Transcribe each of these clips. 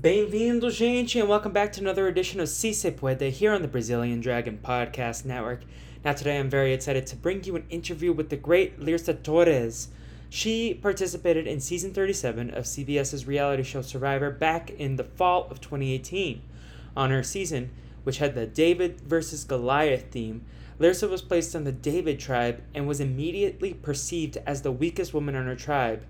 Bem-vindo, gente, and welcome back to another edition of Si Se Puede here on the Brazilian Dragon Podcast Network. Now, today I'm very excited to bring you an interview with the great Lyrsa Torres. She participated in season 37 of CBS's reality show Survivor back in the fall of 2018. On her season, which had the David versus Goliath theme, Lyrsa was placed on the David tribe and was immediately perceived as the weakest woman on her tribe.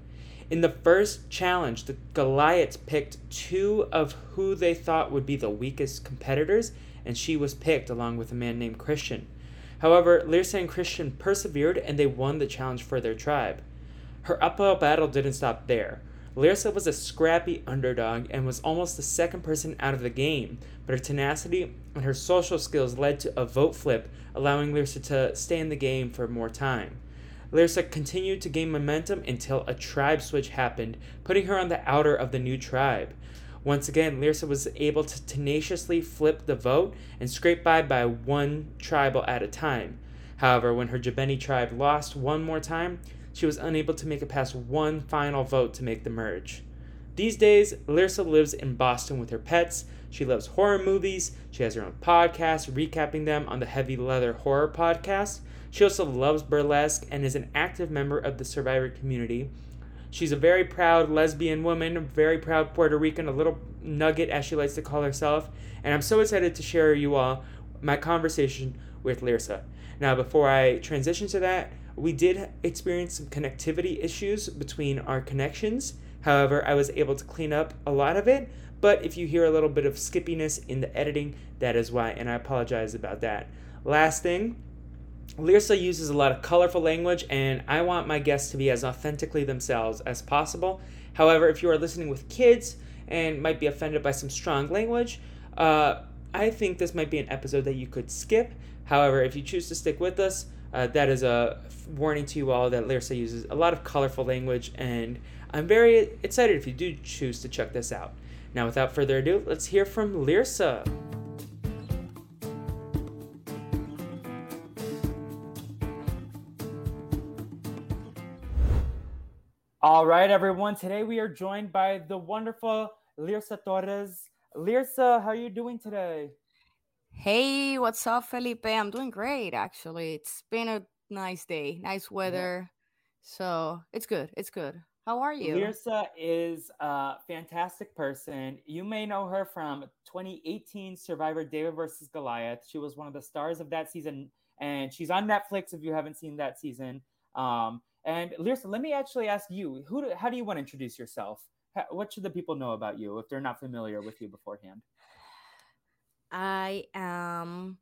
In the first challenge, the Goliaths picked two of who they thought would be the weakest competitors, and she was picked along with a man named Christian. However, Lyrsa and Christian persevered and they won the challenge for their tribe. Her uphill battle didn't stop there. Lyrsa was a scrappy underdog and was almost the second person out of the game, but her tenacity and her social skills led to a vote flip, allowing Lyrsa to stay in the game for more time. Lyrsa continued to gain momentum until a tribe switch happened, putting her on the outer of the new tribe. Once again, Lyrsa was able to tenaciously flip the vote and scrape by by one tribal at a time. However, when her Jabeni tribe lost one more time, she was unable to make it past one final vote to make the merge. These days, Lyrsa lives in Boston with her pets. She loves horror movies. She has her own podcast, recapping them on the Heavy Leather Horror Podcast. She also loves burlesque and is an active member of the survivor community. She's a very proud lesbian woman, very proud Puerto Rican, a little nugget as she likes to call herself. And I'm so excited to share you all my conversation with Lyrsa. Now, before I transition to that, we did experience some connectivity issues between our connections. However, I was able to clean up a lot of it. But if you hear a little bit of skippiness in the editing, that is why, and I apologize about that. Last thing, Lyrsa uses a lot of colorful language, and I want my guests to be as authentically themselves as possible. However, if you are listening with kids and might be offended by some strong language, uh, I think this might be an episode that you could skip. However, if you choose to stick with us, uh, that is a warning to you all that Lyrsa uses a lot of colorful language, and I'm very excited if you do choose to check this out. Now, without further ado, let's hear from Lyrsa. All right, everyone. Today we are joined by the wonderful Lyrsa Torres. Lyrsa, how are you doing today? Hey, what's up, Felipe? I'm doing great, actually. It's been a nice day, nice weather. So it's good. It's good. How are you? Lyrsa is a fantastic person. You may know her from 2018 Survivor David versus Goliath. She was one of the stars of that season, and she's on Netflix if you haven't seen that season. Um, and Lyrsa, let me actually ask you, who, do, how do you want to introduce yourself? How, what should the people know about you if they're not familiar with you beforehand? I am.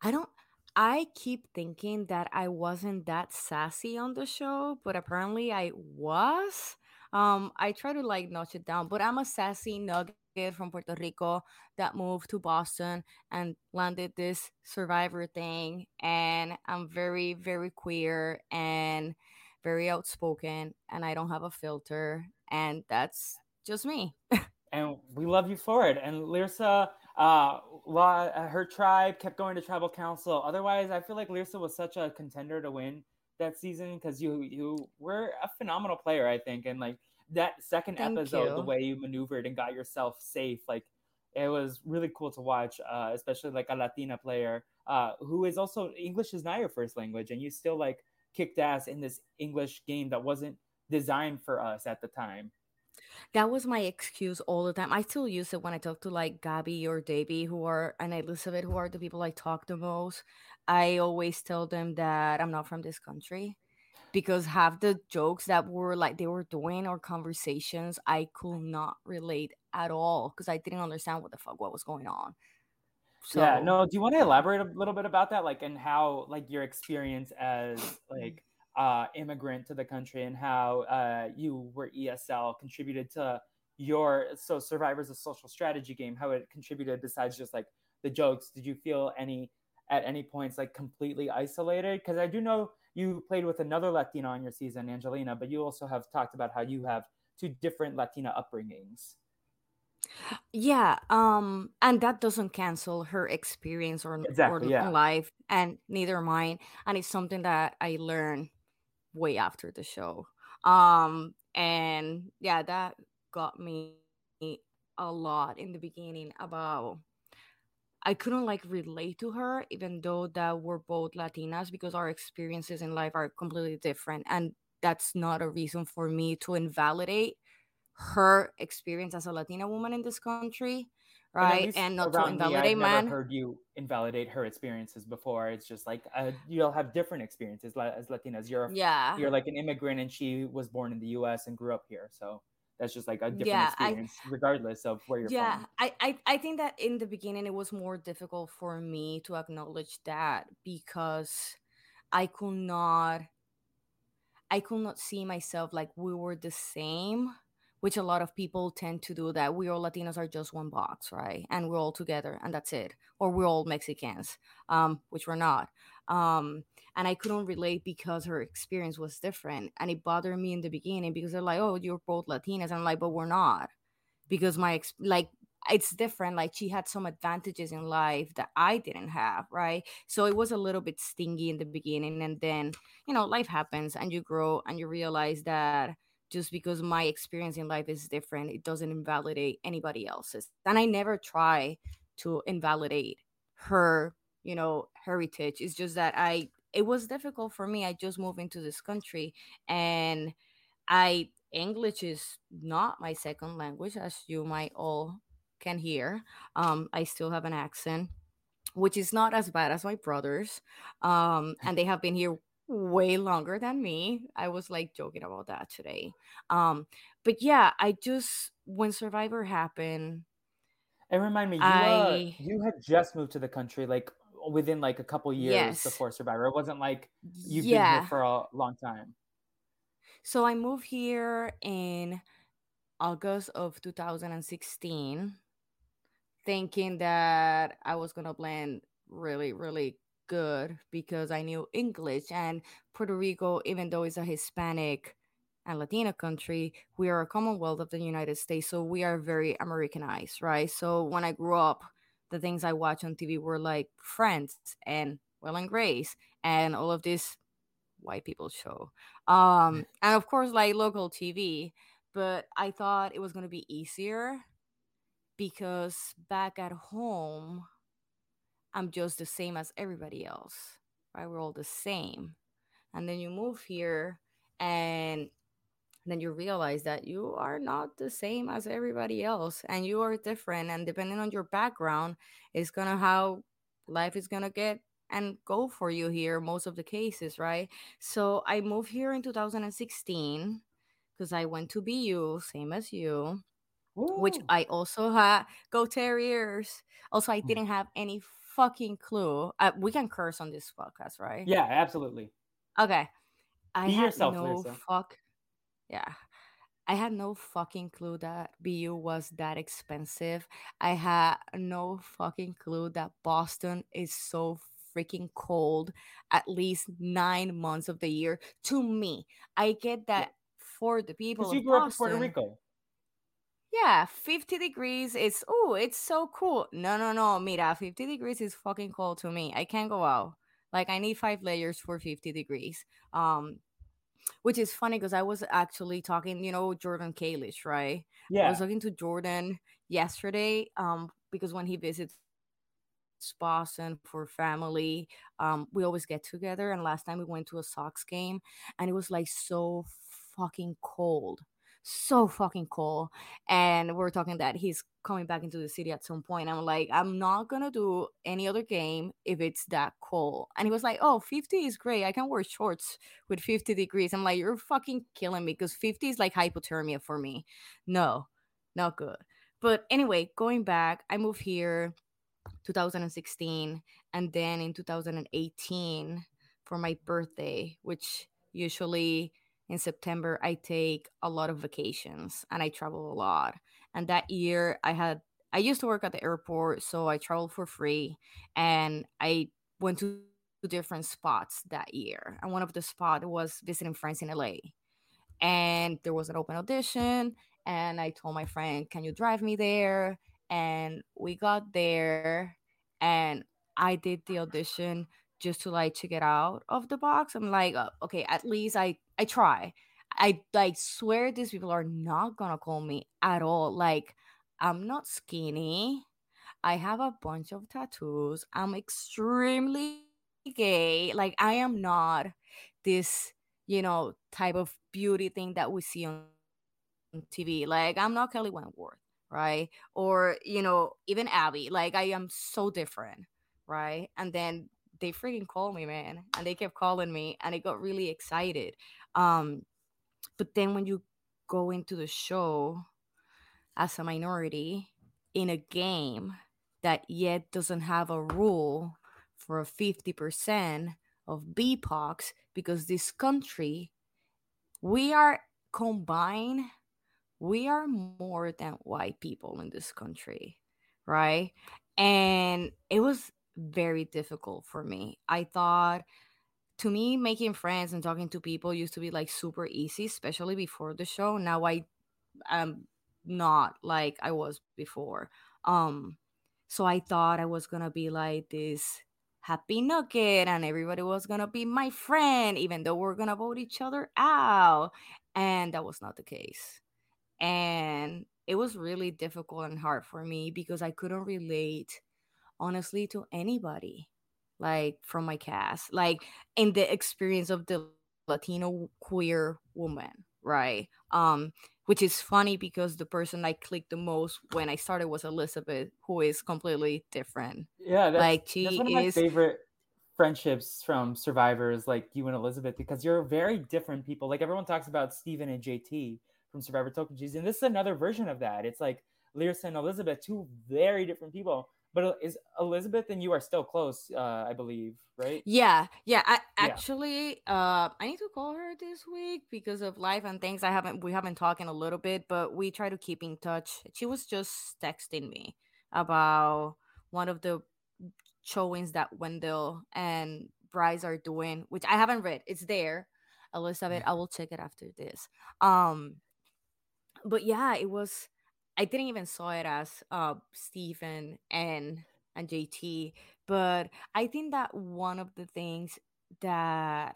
I don't. I keep thinking that I wasn't that sassy on the show, but apparently I was. Um, I try to like notch it down, but I'm a sassy nugget from Puerto Rico that moved to Boston and landed this survivor thing. And I'm very, very queer and very outspoken, and I don't have a filter. And that's just me. and we love you for it. And Lyrsa, uh, uh, her tribe kept going to tribal council. Otherwise, I feel like Lyrsa was such a contender to win that season because you you were a phenomenal player, I think, and like that second Thank episode, you. the way you maneuvered and got yourself safe, like it was really cool to watch, uh, especially like a Latina player uh, who is also English is not your first language, and you still like kicked ass in this English game that wasn't designed for us at the time. That was my excuse all the time. I still use it when I talk to like Gabby or Davie, who are and Elizabeth, who are the people I talk the most. I always tell them that I'm not from this country because half the jokes that were like they were doing or conversations I could not relate at all because I didn't understand what the fuck what was going on. So yeah, no. Do you want to elaborate a little bit about that, like, and how, like, your experience as like uh immigrant to the country, and how uh you were ESL contributed to your so Survivors a social strategy game, how it contributed besides just like the jokes. Did you feel any at any points like completely isolated? Because I do know you played with another Latina on your season, Angelina, but you also have talked about how you have two different Latina upbringings. Yeah, um, and that doesn't cancel her experience or or Exactly. Yeah. life, and neither mine. And it's something that I learned way after the show. Um, and yeah, that got me a lot in the beginning about I couldn't like relate to her, even though that we're both Latinas, because our experiences in life are completely different. And that's not a reason for me to invalidate her experience as a Latina woman in this country, right? And not to around me, I've invalidate never heard you invalidate her experiences before. It's just like uh, you'll have different experiences as Latinas. You're Yeah. you're like an immigrant, and she was born in the U.S. and grew up here, so that's just like a different Yeah, I experience, regardless of where you're yeah, from. I, I I think that in the beginning it was more difficult for me to acknowledge that because I could not I could not see myself like we were the same, which a lot of people tend to do that. We all Latinos are just one box, right? And we're all together and that's it. Or we're all Mexicans, um, which we're not. Um, and I couldn't relate because her experience was different. And it bothered me in the beginning because they're like, oh, you're both Latinas. And I'm like, but we're not. Because my, ex- like, it's different. Like, she had some advantages in life that I didn't have, right? So it was a little bit stingy in the beginning. And then you know, life happens and you grow and you realize that just because my experience in life is different, it doesn't invalidate anybody else's. And I never try to invalidate her, you know, heritage. It's just that I, it was difficult for me. I just moved into this country and I, English is not my second language, as you might all can hear. Um, I still have an accent which is not as bad as my brothers. Um, and they have been here way longer than me. I was like joking about that today. Um, but yeah, I just when Survivor happened, And remind me, you uh I you had just moved to the country like within like a couple years yes, before Survivor. It wasn't like you've been here for a long time. So I moved here in August of 2016, thinking that I was gonna blend really, really good because I knew English and Puerto Rico, even though it's a Hispanic and Latina country, we are a Commonwealth of the United States, so we are very Americanized, right? So when I grew up, the things I watched on TV were like Friends and Will and Grace and all of this white people show, um, and of course like local TV. But I thought it was gonna be easier because back at home, I'm just the same as everybody else, right? We're all the same. And then you move here and then you realize that you are not the same as everybody else and you are different. And depending on your background, it's gonna how life is gonna get and go for you here, most of the cases, right? So I moved here in 2016 because I went to BU, same as you which I also had. Go Terriers. Also, I hmm. didn't have any fucking clue. Uh, we can curse on this podcast, right? Yeah, absolutely. Okay. I Be had yourself, no fuck. Yeah. I had no fucking clue that BU was that expensive. I had no fucking clue that Boston is so freaking cold at least nine months of the year. To me, I get Yeah, that for the people you grew up in Puerto Rico. Yeah, 50 degrees is oh, it's so cool. No, no, no, mira, 50 degrees is fucking cold to me. I can't go out. Like I need five layers for 50 degrees. Um, which is funny because I was actually talking, you know, Jordan Kalish, right? Yeah. I was talking to Jordan yesterday, um, because when he visits Boston for family, um, we always get together. And last time we went to a Sox game, and it was like so fucking cold, so fucking cold. And we we're talking that he's coming back into the city at some point. I'm like, I'm not gonna do any other game if it's that cold. And he was like, Oh, 50 is great. I can wear shorts with 50 degrees. I'm like, You're fucking killing me because 50 is like hypothermia for me. No, not good. But anyway, going back, I moved here 2016 and then in 2018 for my birthday which usually in september i take a lot of vacations and i travel a lot and that year i had i used to work at the airport so i traveled for free and i went to different spots that year. And one of the spot was visiting friends in LA. And there was an open audition. And I told my friend, Can you drive me there? And we got there and I did the audition just to like to get out of the box. I'm like, uh, okay, at least I I try. I like swear these people are not gonna call me at all. Like I'm not skinny. I have a bunch of tattoos. I'm extremely gay. Like I am not this, you know, type of beauty thing that we see on TV. Like I'm not Kelly Wentworth, right? Or, you know, even Abby. Like I am so different, right? And then they freaking called me, man. And they kept calling me and I got really excited. Um but then when you go into the show as a minority in a game that yet doesn't have a rule for a 50% of BIPOCs because this country, we are combined, we are more than white people in this country, right? And it was very difficult for me. I thought to me making friends and talking to people used to be like super easy, especially before the show. Now I am not like I was before. Um so I thought I was gonna be like this happy nugget and everybody was gonna be my friend, even though we're gonna vote each other out. And that was not the case. And it was really difficult and hard for me because I couldn't relate honestly to anybody like from my cast like in the experience of the latino queer woman right? Um which is funny because the person i clicked the most when i started was elizabeth who is completely different. Yeah that's, like she that's one of my is, favorite friendships from survivors like you and elizabeth because you're very different people. Like everyone talks about stephen and jt from survivor Tocantins, and this is another version of that. It's like Lyrsa and elizabeth two very different people but uh, is Elizabeth and you are still close, uh, I believe, right? Yeah, yeah. I actually, yeah. uh, I need to call her this week because of life and things. I haven't, we haven't talked in a little bit, but we try to keep in touch. She was just texting me about one of the showings that Wendell and Bryce are doing, which I haven't read. It's there, Elizabeth. I will check it after this. Um, but yeah, it was I didn't even saw it as uh Stephen and and JT, but I think that one of the things that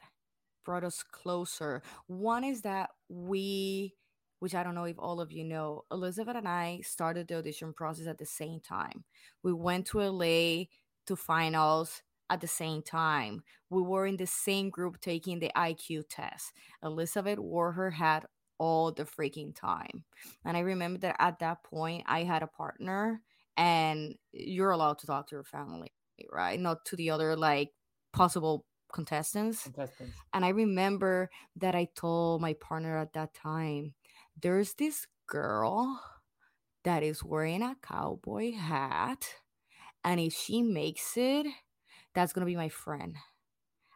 brought us closer, one is that we which I don't know if all of you know, Elizabeth and I started the audition process at the same time. We went to LA to finals at the same time. We were in the same group taking the IQ test. Elizabeth wore her hat all the freaking time. And I remember that at that point, I had a partner, and you're allowed to talk to your family, right? Not to the other like possible contestants. contestants. And I remember that I told my partner at that time, there's this girl that is wearing a cowboy hat. And if she makes it, that's going to be my friend.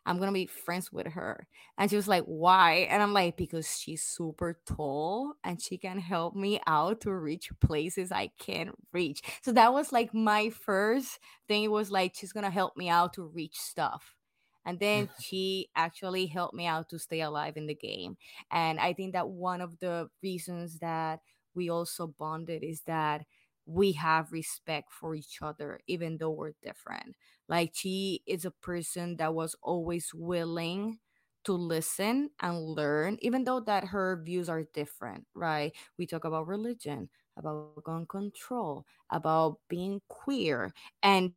I'm gonna be friends with her. And she was like, Why? And I'm like, Because she's super tall and she can help me out to reach places I can't reach. So that was like my first thing. It was like, She's gonna help me out to reach stuff. And then she actually helped me out to stay alive in the game. And I think that one of the reasons that we also bonded is that we have respect for each other, even though we're different. Like she is a person that was always willing to listen and learn, even though that her views are different, right? We talk about religion, about gun control, about being queer. And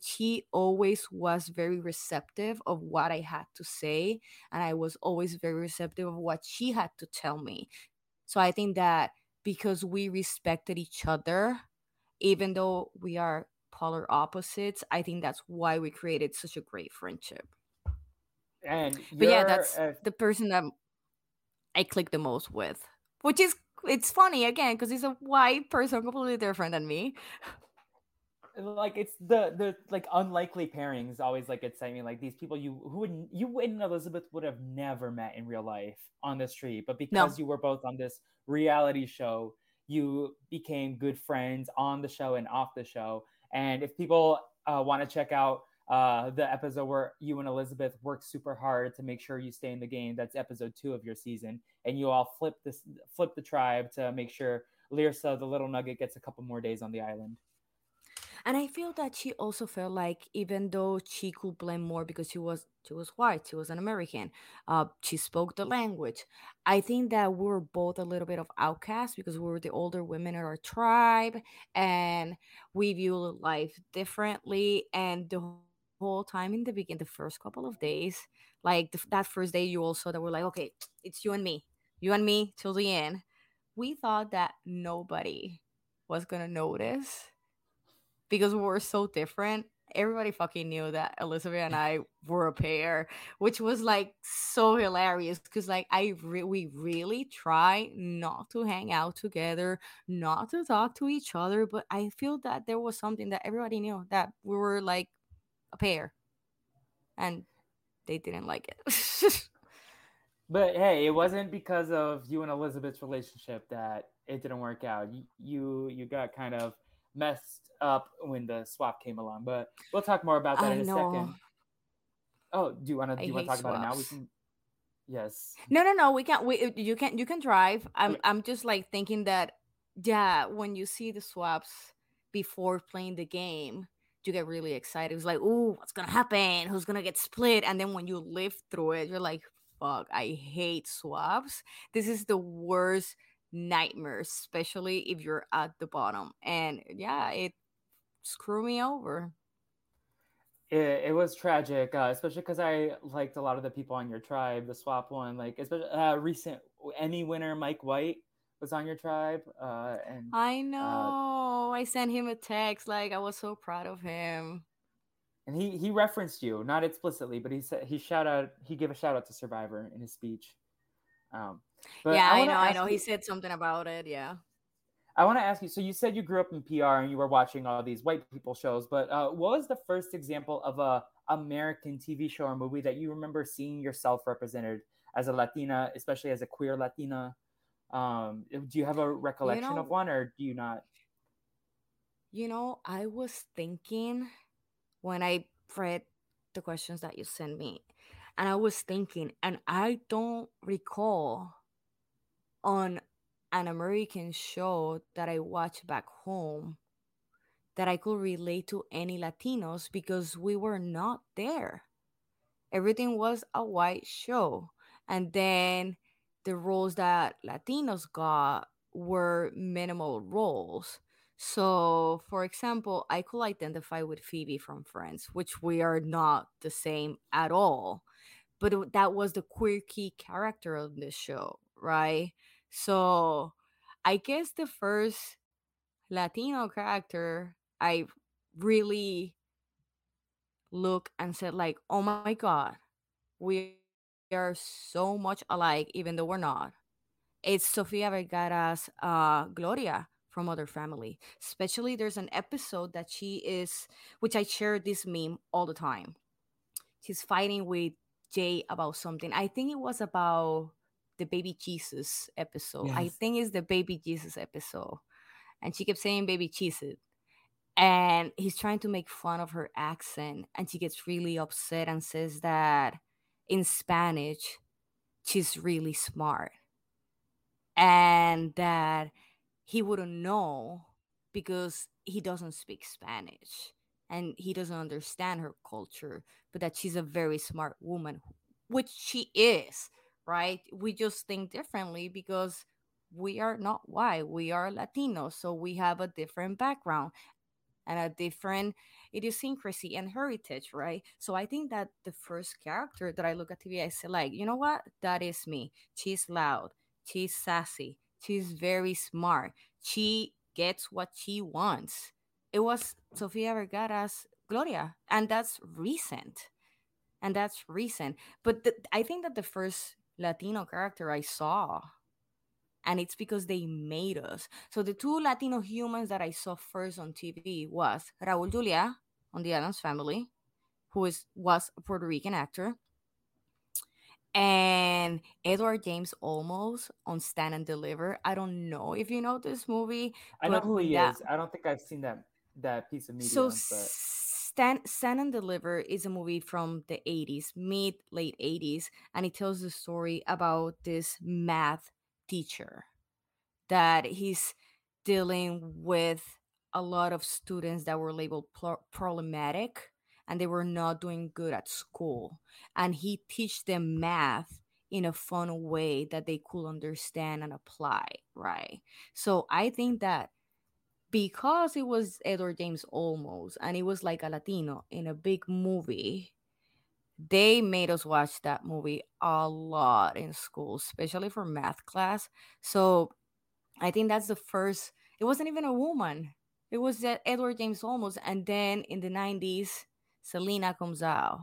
she always was very receptive of what I had to say. And I was always very receptive of what she had to tell me. So I think that because we respected each other, even though we are polar opposites, I think that's why we created such a great friendship. And but yeah, that's the person that I click the most with, which is it's funny again because he's a white person, completely different than me. Like it's the the like unlikely pairings always like excite me. Like these people you who would you and Elizabeth would have never met in real life on the street, but because no. you were both on this reality show, you became good friends on the show and off the show. And if people uh, want to check out uh, the episode where you and Elizabeth work super hard to make sure you stay in the game. That's episode two of your season, and you all flip this flip the tribe to make sure Lyrsa, the little nugget, gets a couple more days on the island. And I feel that she also felt like even though she could blend more because she was she was white, she was an American, uh, she spoke the language. I think that we are both a little bit of outcasts because we were the older women in our tribe and we view life differently. And the whole time in the beginning, the first couple of days, like the, that first day, you also that we're like, okay, it's you and me, you and me till the end. We thought that nobody was gonna notice because we were so different everybody fucking knew that Elizabeth and I were a pair, which was like so hilarious because like I re- we really try not to hang out together, not to talk to each other, but I feel that there was something that everybody knew that we were like a pair, and they didn't like it. but hey, it wasn't because of you and Elizabeth's relationship that it didn't work out. You you, you got kind of messed up when the swap came along. But we'll talk more about that I in a second. Oh, do you want to do you want to talk swaps. about it now? We can. Yes. No, no, no. We can't. We you can you can drive. I'm okay. I'm just like thinking that yeah, when you see the swaps before playing the game, you get really excited. It's like, oh, what's gonna happen? Who's gonna get split? And then when you live through it, you're like, fuck, I hate swaps. This is the worst nightmare, especially if you're at the bottom. And yeah, it screwed me over. It, it was tragic, uh, especially because I liked a lot of the people on your tribe. The swap one, like especially uh, recent Emmy winner Mike White was on your tribe, uh, and I uh, know I sent him a text like I was so proud of him. And he he referenced you, not explicitly, but he said he shout out he gave a shout out to Survivor in his speech. Um, yeah, I, I know, I know. You, he said something about it. Yeah. I want to ask you. So you said you grew up in PR and you were watching all these white people shows, but uh, what was the first example of a American TV show or movie that you remember seeing yourself represented as a Latina, especially as a queer Latina? Um, do you have a recollection you know, of one, or do you not? You know, I was thinking when I read the questions that you sent me, and I was thinking, and I don't recall on an American show that I watched back home that I could relate to any Latinos because we were not there. Everything was a white show. And then the roles that Latinos got were minimal roles. So, for example, I could identify with Phoebe from Friends, which we are not the same at all. But that was the quirky character of this show, right? So I guess the first Latino character I really look and said like, "Oh my god, we are so much alike, even though we're not." It's Sofia Vergara's uh, Gloria from Modern Family. Especially, there's an episode that she is, which I share this meme all the time. She's fighting with Jay about something. I think it was about the baby Jesus episode. Yes. I think it's the baby Jesus episode. And she kept saying baby Jesus. And he's trying to make fun of her accent. And she gets really upset and says that in Spanish, she's really smart. And that he wouldn't know because he doesn't speak Spanish and he doesn't understand her culture, but that she's a very smart woman, which she is right? We just think differently because we are not white, we are Latino, so we have a different background and a different idiosyncrasy and heritage, right? So I think that the first character that I look at TV, I say, like, you know what? That is me. She's loud, she's sassy, she's very smart, she gets what she wants. It was Sofia Vergara's Gloria, and that's recent. And that's recent. But the, I think that the first Latino character I saw. And it's because they made us. So the two Latino humans that I saw first on TV was Raul Julia on The Addams Family, who is was a Puerto Rican actor, and Edward James Olmos on Stand and Deliver. I don't know if you know this movie. I know who he that, is. I don't think I've seen that that piece of media. So but... Stand, Stand and Deliver is a movie from the 80s, mid late 80s, and it tells the story about this math teacher that he's dealing with a lot of students that were labeled pro- problematic and they were not doing good at school and he teach them math in a fun way that they could understand and apply right? So i think that because it was edward james olmos and it was like a latino in a big movie they made us watch that movie a lot in school especially for math class so i think that's the first it wasn't even a woman it was edward james olmos and then in the 90s selena comes out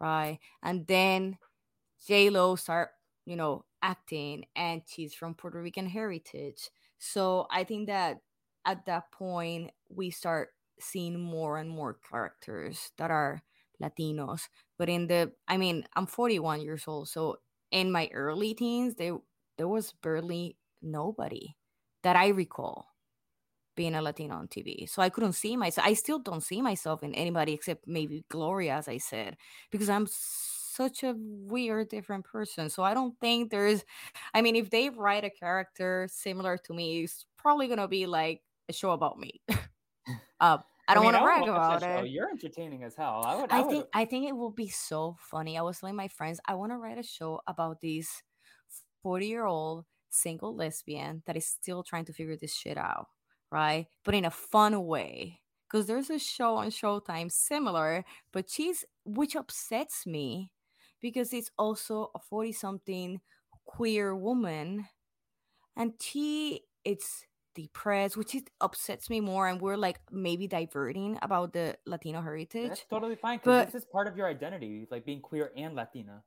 right and then J Lo start, you know, acting, and she's from Puerto Rican heritage. So I think that at that point we start seeing more and more characters that are Latinos. But in the, I mean, I'm 41 years old, so in my early teens, there there was barely nobody that I recall being a Latino on TV. So I couldn't see myself. I still don't see myself in anybody except maybe Gloria, as I said, because I'm such a weird different person so i don't think there's i mean if they write a character similar to me it's probably gonna be like a show about me uh, I don't I mean, want to brag about it. You're entertaining as hell. I would. I, I would... think. I think it will be so funny. I was telling my friends, I want to write a show about this forty-year-old single lesbian that is still trying to figure this shit out, right? But in a fun way. Because there's a show on Showtime similar, but she's which upsets me because it's also a 40 something queer woman and she it's depressed which it upsets me more and we're like maybe diverting about the latino heritage that's totally fine because this is part of your identity like being queer and latina.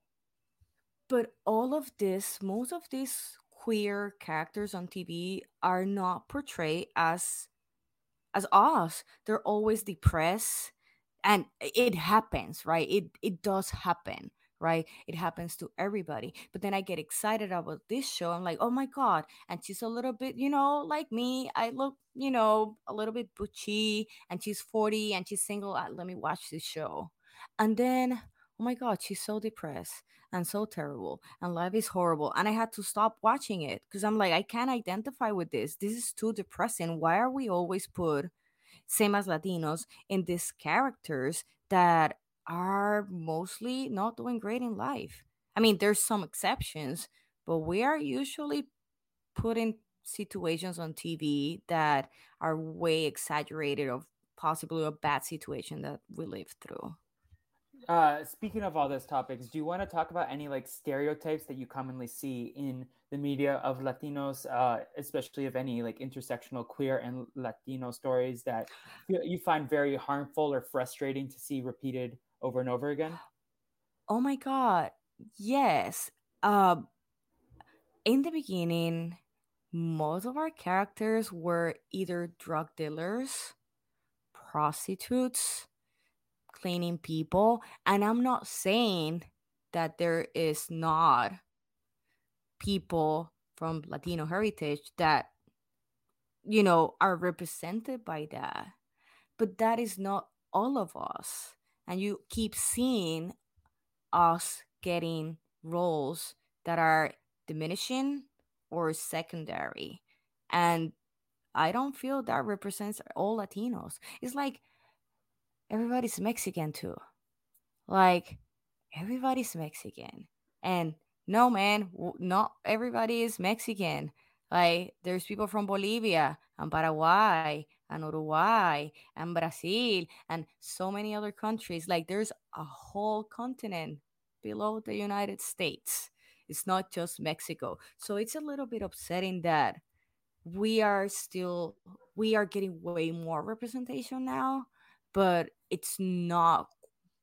But all of this most of these queer characters on tv are not portrayed as as us. They're always depressed and it happens right? It it does happen right? It happens to everybody. But then I get excited about this show. I'm like, oh my God. And she's a little bit, you know, like me. I look, you know, a little bit butchy and she's 40 and she's single. Uh, let me watch this show. And then, oh my God, she's so depressed and so terrible. And life is horrible. And I had to stop watching it because I'm like, I can't identify with this. This is too depressing. Why are we always put, same as Latinos, in these characters that are mostly not doing great in life. I mean, there's some exceptions, but we are usually put in situations on TV that are way exaggerated of possibly a bad situation that we live through. Uh, speaking of all those topics, do you want to talk about any like stereotypes that you commonly see in the media of Latinos, uh, especially of any like intersectional queer and Latino stories that you find very harmful or frustrating to see repeated over and over again? Oh my god. Yes. Uh, in the beginning, most of our characters were either drug dealers, prostitutes, cleaning people, and I'm not saying that there is not people from Latino heritage that you know are represented by that. But that is not all of us and you keep seeing us getting roles that are diminishing or secondary. And i don't feel that represents all latinos. It's like everybody's mexican too. Like everybody's mexican. And no man not everybody is mexican. Like there's people from bolivia and paraguay and Uruguay and Brazil and so many other countries. Like there's a whole continent below the United States. It's not just Mexico. So it's a little bit upsetting that we are still we are getting way more representation now, but it's not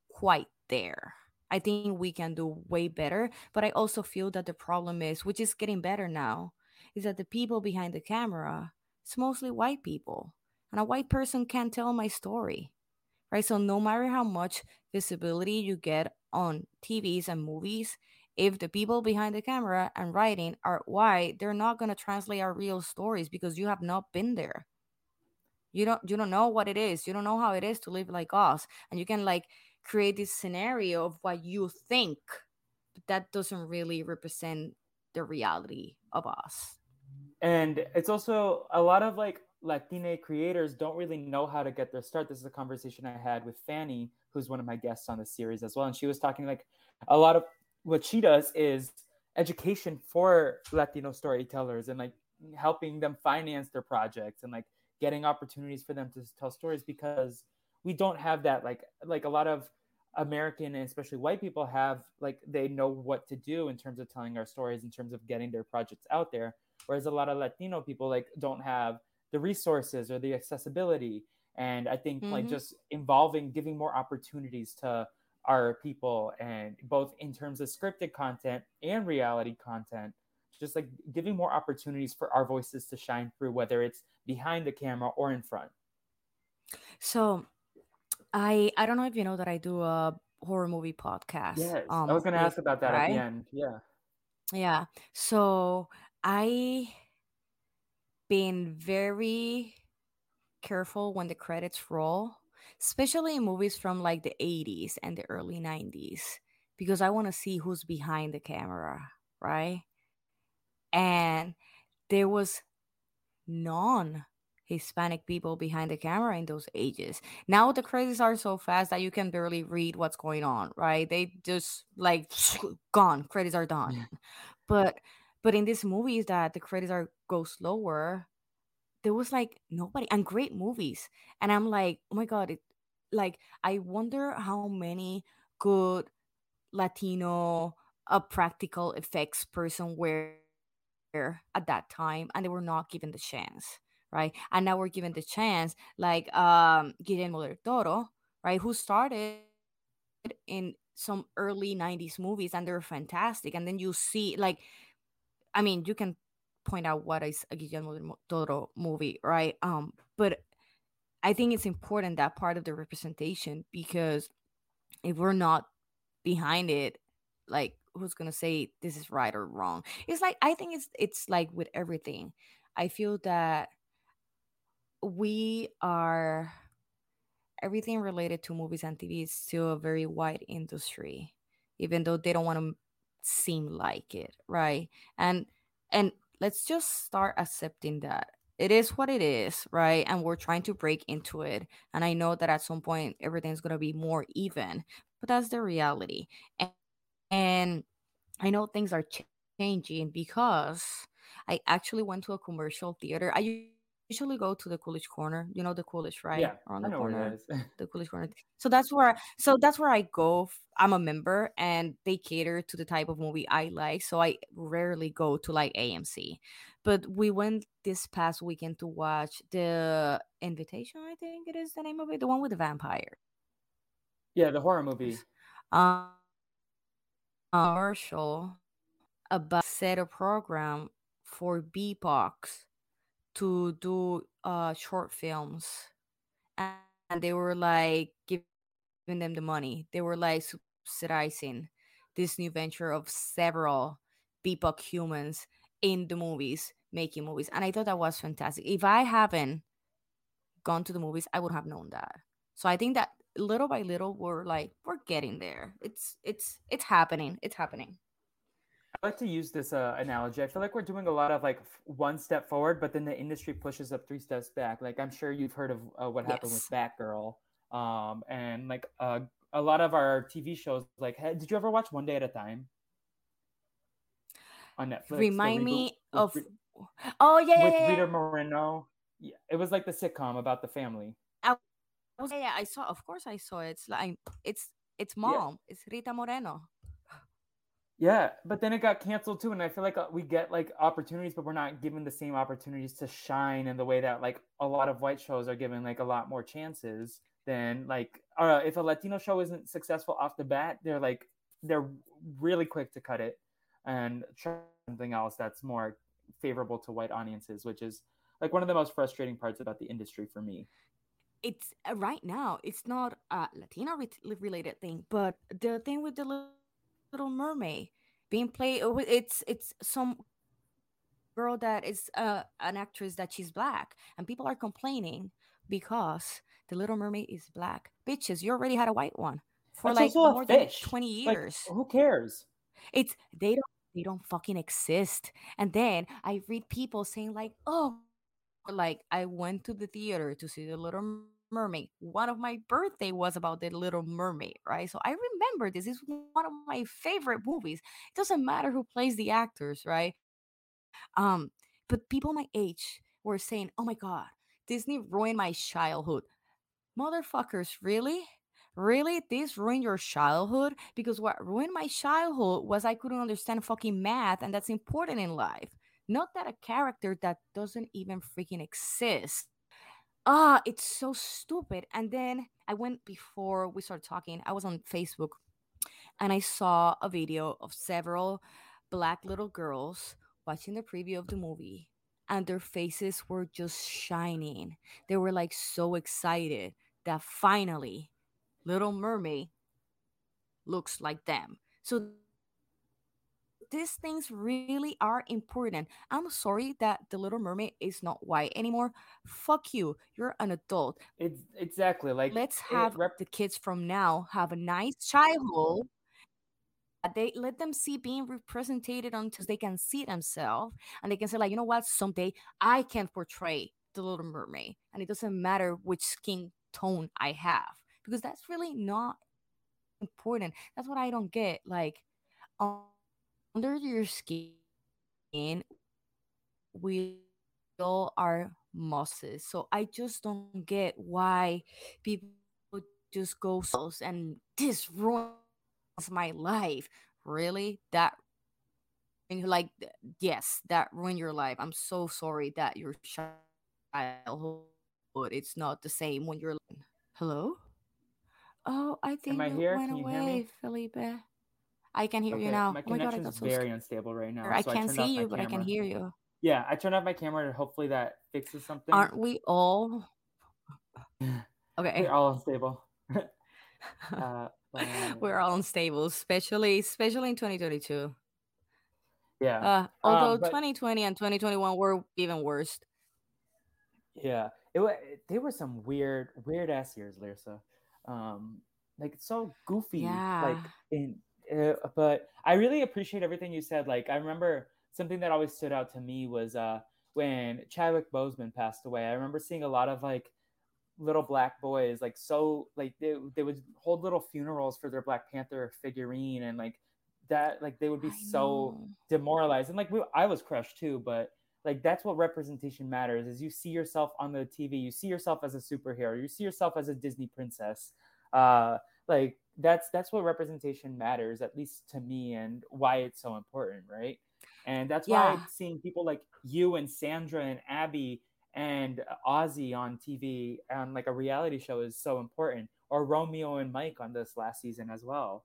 quite there. I think we can do way better, but I also feel that the problem is, which is getting better now, is that the people behind the camera, it's mostly white people and a white person can't tell my story right? So no matter how much visibility you get on tvs and movies if the people behind the camera and writing are white they're not going to translate our real stories because you have not been there. You don't you don't know what it is. You don't know how it is to live like us. And you can like create this scenario of what you think but that doesn't really represent the reality of us. And it's also a lot of like Latina creators don't really know how to get their start. This is a conversation I had with Fanny, who's one of my guests on the series as well. And she was talking like a lot of what she does is education for Latino storytellers and like helping them finance their projects and like getting opportunities for them to tell stories because we don't have that like like a lot of American and especially white people have like they know what to do in terms of telling our stories in terms of getting their projects out there whereas a lot of Latino people like don't have the resources or the accessibility. And I think mm-hmm. like just involving giving more opportunities to our people and both in terms of scripted content and reality content just like giving more opportunities for our voices to shine through whether it's behind the camera or in front. So i i don't know if you know that i do a horror movie podcast yes. Um, i was going to ask about that right? at the end. Yeah. Yeah. So i been very careful when the credits roll especially in movies from like the 80s and the early 90s because i want to see who's behind the camera right and there was none Hispanic people behind the camera in those ages. Now the credits are so fast that you can barely read what's going on, right? They just like gone, credits are done. But but in these movies that the credits are go slower, there was like nobody and great movies. And I'm like, oh my god, it like I wonder how many good Latino a practical effects person were at that time and they were not given the chance right and now we're given the chance like um guillermo del toro right who started in some early 90s movies and they're fantastic and then you see like i mean you can point out what is a guillermo toro movie right? Um but i think it's important that part of the representation because if we're not behind it like who's gonna say this is right or wrong? It's like i think it's it's like with everything. I feel that we are everything related to movies and tv is still a very wide industry even though they don't want to seem like it right? And and let's just start accepting that it is what it is right? And we're trying to break into it. And i know that at some point everything's going to be more even but that's the reality. And and I know things are changing because I actually went to a commercial theater. I usually go to the Coolidge Corner. You know the Coolidge, right? Yeah, Around the I know corner, where it is. the Coolidge Corner. So that's where. So that's where I go. I'm a member, and they cater to the type of movie I like. So I rarely go to like AMC, but we went this past weekend to watch the Invitation. I think it is the name of it, the one with the vampire. Yeah, the horror movie. Um commercial about set a program for BIPOCs to do uh short films and, they were like giving them the money. They were like subsidizing this new venture of several BIPOC humans in the movies making movies and i thought that was fantastic. If i haven't gone to the movies i would have known that. So i think that little by little we're like we're getting there. It's it's it's happening. It's happening i like to use this uh, analogy i feel like we're doing a lot of like one step forward but then the industry pushes up three steps back like i'm sure you've heard of uh, what happened yes. with batgirl um and like uh, a lot of our tv shows like hey, did you ever watch one day at a time on netflix remind me of oh yeah with yeah, yeah. rita moreno yeah, it was like the sitcom about the family was, yeah, yeah, I saw. Of course, I saw it. It's like it's it's mom. Yeah. It's Rita Moreno. Yeah, but then it got canceled too, and I feel like uh, we get like opportunities, but we're not given the same opportunities to shine in the way that like a lot of white shows are given like a lot more chances than like uh, if a Latino show isn't successful off the bat, they're like they're really quick to cut it and try something else that's more favorable to white audiences, which is like one of the most frustrating parts about the industry for me. It's uh, right now it's not a latino re- related thing, but the thing with the Little Mermaid being played, it's it's some girl that is uh, an actress that she's black, and people are complaining, because the Little Mermaid is black. Bitches, you already had a white one for That's like more than fish. 20 Like, years. who cares? It's they don't they don't fucking exist. And then I read people saying like, "Oh, like I went to the theater to see the Little Mermaid. One of my birthday was about the Little Mermaid, right? So I remember this is one of my favorite movies. It doesn't matter who plays the actors, right? Um, but people my age were saying, "Oh my god, Disney ruined my childhood." Motherfuckers, really? Really? This ruined your childhood? Because what ruined my childhood was I couldn't understand fucking math, and that's important in life. Not that a character that doesn't even freaking exist. Ah, it's so stupid. And then I went before we started talking, I was on Facebook and I saw a video of several black little girls watching the preview of the movie and their faces were just shining. They were like so excited that finally Little Mermaid looks like them. So these things really are important. I'm sorry that the Little Mermaid is not white anymore. Fuck you. You're an adult. It's exactly like Let's have rep- the kids from now have a nice childhood. They let them see being represented until they can see themselves and they can say, like, you know what, someday I can portray the Little Mermaid. And it doesn't matter which skin tone I have. Because that's really not important. That's what I don't get. Like, um, under your skin, we all are mosses. So I just don't get why people just go so and this ruins my life. Really? That like yes, that ruined your life. I'm so sorry that your childhood but it's not the same when you're hello. Oh, I think I you here? went Can you hear away, me? Felipe. I can hear you now. my Oh my god, I connection got is so very unstable right now. I so can't off see you, but I can hear you. Yeah, I turned off my camera. And hopefully that fixes something. Aren't we all? Okay. We're all unstable. uh, but, We're all unstable, especially especially in 2022. yeah. Uh, although Um, but- 2020 and 2021 were even worse. Yeah, it was. They were some weird, weird ass years, Lyrsa. Um, like it's so goofy. Yeah. Like in, uh, but I really appreciate everything you said. Like I remember something that always stood out to me was uh when Chadwick Boseman passed away. I remember seeing a lot of like little black boys like so like they they would hold little funerals for their Black Panther figurine and like that like they would be I so know. demoralized and like we, i was crushed too but like that's what representation matters is you see yourself on the tv you see yourself as a superhero you see yourself as a disney princess uh like that's that's what representation matters at least to me and why it's so important right and that's why Yeah. seeing people like you and sandra and abi and ozzy on tv on like a reality show is so important or romeo and mike on this last season as well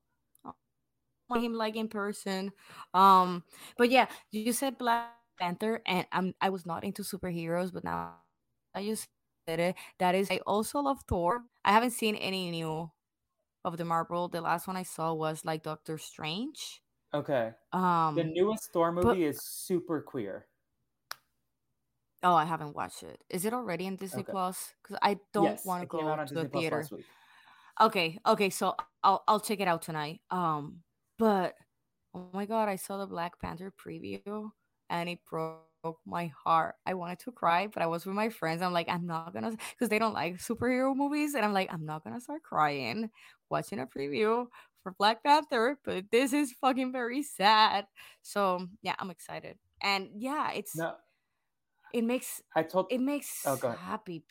him like in person. Um, but yeah, you said Black Panther, and I'm I was not into superheroes, but now I just said it. That is, I also love Thor. I haven't seen any new of the Marvel. The last one I saw was like Doctor Strange. okay Um, the newest thor but- movie is super queer oh, I haven't watched it. Is it already in Disney Okay. Plus? Because I don't Yes, want to go to the Plus theater. Okay, okay, so I'll I'll check it out tonight. Um, but oh my god, I saw the Black Panther preview and it broke my heart. I wanted to cry, but I was with my friends. I'm like, I'm not gonna because they don't like superhero movies, and I'm like, I'm not gonna start crying watching a preview for Black Panther. But this is fucking very sad. So yeah, I'm excited, and yeah, it's No, it makes I told. it makes Oh, happy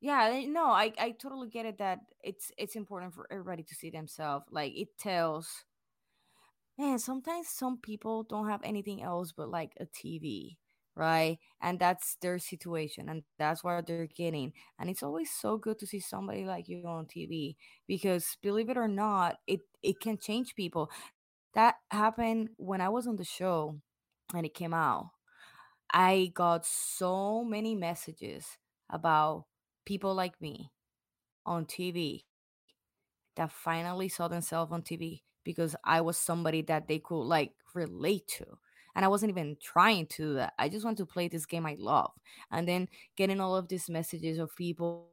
yeah eh, no I, I totally get it that it's it's important for everybody to see themselves like it tells man sometimes some people don't have anything else but like a tv right? And that's their situation and that's what they're getting. And it's always so good to see somebody like you on tv because believe it or not it it can change people. That happened when i was on the show and it came out. I got so many messages about people like me on TV that finally saw themselves on TV because I was somebody that they could like relate to. And I wasn't even trying to that. I just want to play this game I love. And then getting all of these messages of people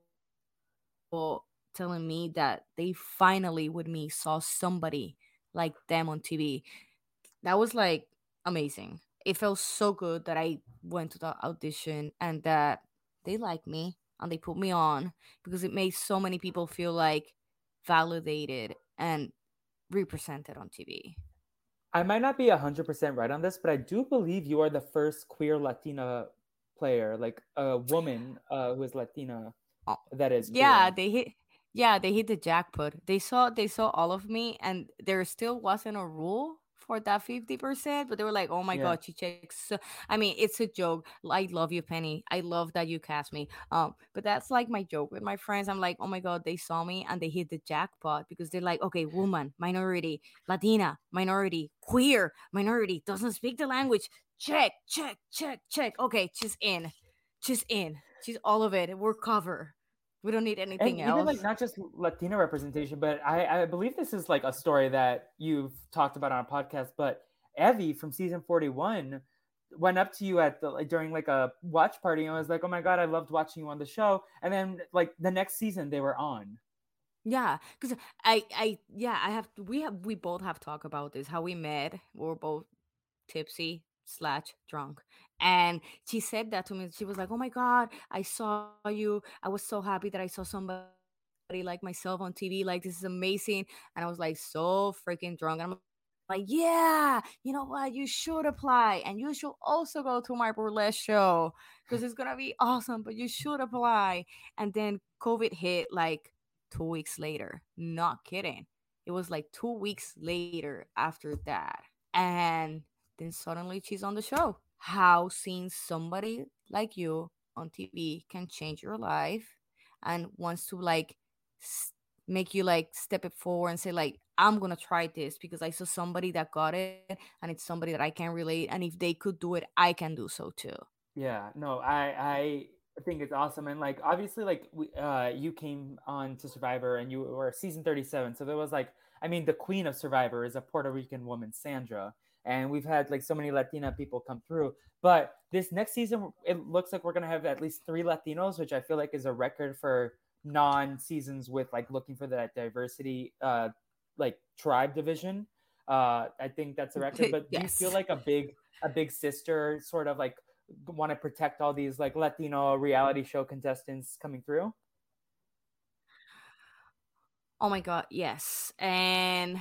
telling me that they finally with me saw somebody like them on TV. That was like amazing. It felt so good that I went to the audition and that they liked me and they put me on because it made so many people feel like validated and represented on TV. I might not be 100% right on this, but I do believe you are the first queer Latina player, like a woman uh, who is Latina Oh, that is Yeah, queer. they hit yeah, they hit the jackpot. They saw they saw all of me and there still wasn't a rule for that 50%, but they were like, "Oh my Yeah. god, she checks." so-" I mean, it's a joke. I love you, Penny. I love that you cast me. Um, but that's like my joke with my friends. I'm like, "Oh my god, they saw me and they hit the jackpot because they're like, "Okay, woman, minority, Latina, minority, queer, minority, doesn't speak the language. Check, check, check, check. Okay, she's in. She's in. She's all of it. We're covered." We don't need And anything even like not just Latino representation, but I, I believe this is like a story that you've talked about on a podcast. But Evvie from season 41 went up to you at the like, during like a watch party and was like, Oh my god, I loved watching you on the show. And then like the next season they were on. Yeah, because I, I, yeah, I have. We have. We both have talked about this. How we met. We were both tipsy slash drunk, and she said that to me. She was like, "Oh my god, I saw you. I was so happy that I saw somebody like myself on TV. Like this is amazing." And I was like, so freaking drunk. And I'm like, "Yeah, you know what? You should apply, and you should also go to my burlesque show because it's gonna be awesome. But you should apply." And then COVID hit like two weeks later. Not kidding. It was like two weeks later after that. And then suddenly she's on the show. How seeing somebody like you on TV can change your life and wants to like make you like step it forward and say like I'm gonna try this because I saw somebody that got it and it's somebody that I can relate and if they could do it, I can do so too. Yeah, no, I I think it's awesome, and like obviously, like we, uh, you came on to Survivor, and you were season thirty seven, so there was like, I mean, the queen of Survivor is a Puerto Rican woman, Sandra, and we've had like so many Latina people come through, but this next season, it looks like we're gonna have at least three Latinos, which I feel like is a record for non seasons with like looking for that diversity, uh, like tribe division. Uh, I think that's a record. But do you feel like a big a big sister sort of like want to protect all these like Latino reality show contestants coming through. Oh my god, yes. And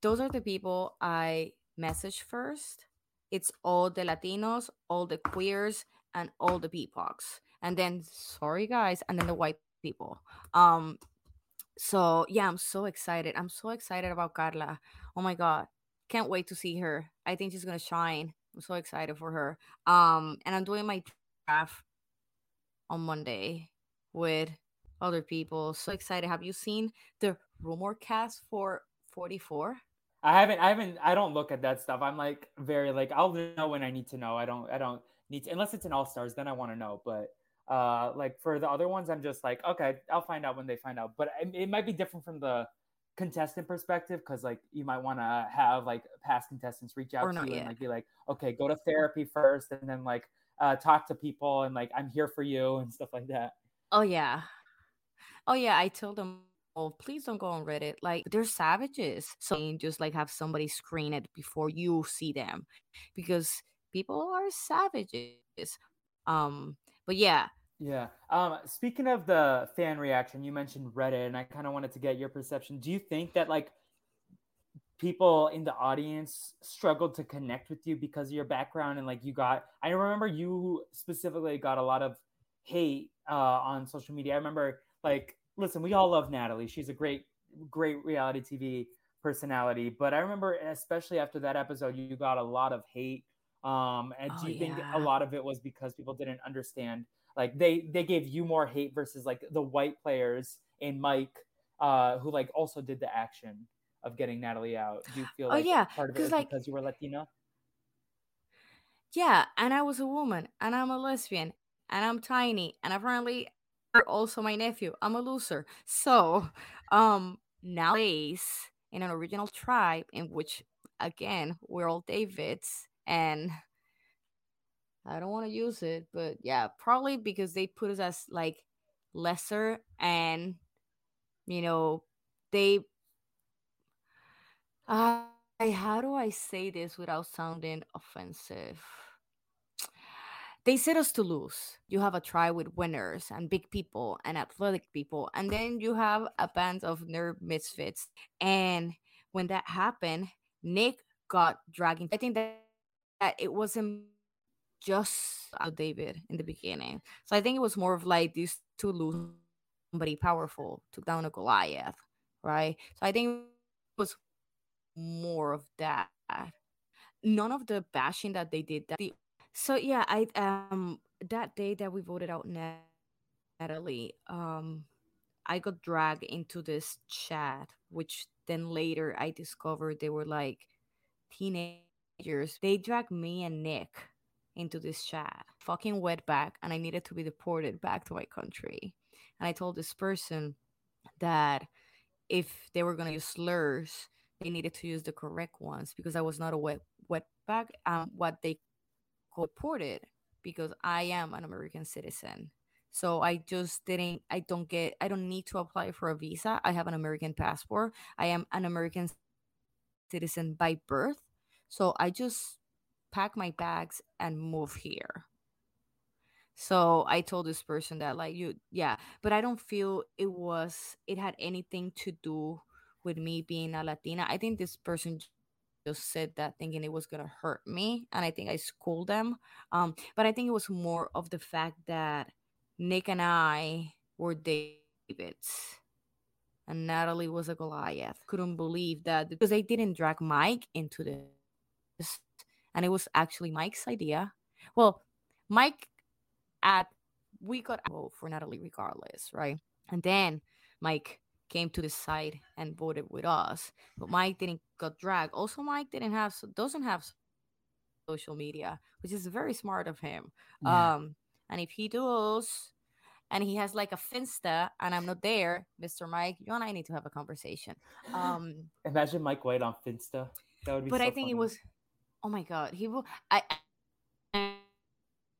those are the people I message first. It's all the Latinos, all the queers, and all the BIPOCs. And then sorry guys, and then the white people. Um so yeah, I'm so excited. I'm so excited about Karla. Oh my god. Can't wait to see her. I think she's gonna shine. I'm so excited for her. Um and I'm doing my draft on Monday with other people. So excited. Have you seen the rumor cast for 44? I haven't, I haven't, I don't look at that stuff. I'm like very like I'll know when I need to know. I don't, I don't need to unless it's an All Stars, then I want to know. But uh, like for the other ones, I'm just like okay, I'll find out when they find out. But it, it might be different from the contestant perspective because like you might want to have like past contestants reach Or out to not you and like be like, okay, go to therapy first, and then like uh, talk to people and like I'm here for you and stuff like that. Oh yeah. Oh yeah, I told them, oh, please don't go on Reddit. Like they're savages. So just like have somebody screen it before you see them. Because people are savages. Um, but yeah, Yeah. Um, speaking of the fan reaction, you mentioned Reddit, and I kind of wanted to get your perception. Do you think that like people in the audience struggled to connect with you because of your background and like you got? I remember you specifically got a lot of hate uh, on social media. I remember like, listen, we all love Natalie. She's a great, great reality TV personality, but I remember especially after that episode, you got a lot of hate. Um, and oh do you think a lot of it was because people didn't understand like they they gave you more hate versus like the white players and Mike, uh, who like also did the action of getting Natalie out. Do you feel Oh yeah. part of it like because you were Latina? Yeah, and I was a woman, and I'm a lesbian, and I'm tiny, and apparently also my nephew. I'm a loser. So, um, now nowadays in an original tribe in which, again, we're all Davids, and I don't want to use it, but yeah, probably because they put us as like lesser and you know they uh, how do I say this without sounding offensive? They set us to lose. You have a tribe with winners and big people and athletic people, and then you have a band of nerd misfits. And when that happened, Nick got dragged. I think that, that it wasn't just David in the beginning. So I think it was more of like these two lose somebody powerful took down a Goliath, right? So I think it was more of that. None of the bashing that they did. That the, so yeah, I um that day that we voted out Natalie, um, I got dragged into this chat, which then later I discovered they were like teenagers. They dragged me and Nick into this chat, fucking wet back, and I needed to be deported back to my country. And I told this person that if they were gonna use slurs, they needed to use the correct ones because I was not a wet wetback. Um, what they deported because I am an American citizen. So I just didn't. I don't get. I don't need to apply for a visa. I have an American passport. I am an American citizen by birth. So I just pack my bags and move here. So I told this person that like you yeah, but I don't feel it was it had anything to do with me being a Latina. I think this person just said that thinking it was gonna hurt me, and I think I schooled them. Um, but I think it was more of the fact that Nick and I were Davids, and Natalie was a Goliath. Couldn't believe that because they didn't drag Mike into this, and it was actually Mike's idea. Well, Mike at we got vote for Natalie regardless, right? And then Mike came to the side and voted with us. But Mike didn't got dragged. Also, Mike didn't have doesn't have social media, which is very smart of him. Yeah. Um, and if he does, and he has like a Finsta, and I'm not there, Mr. Mike, you and I need to have a conversation. Um, imagine Mike White on Finsta. That would be. But so I think funny. it was. Oh my god, he will. I.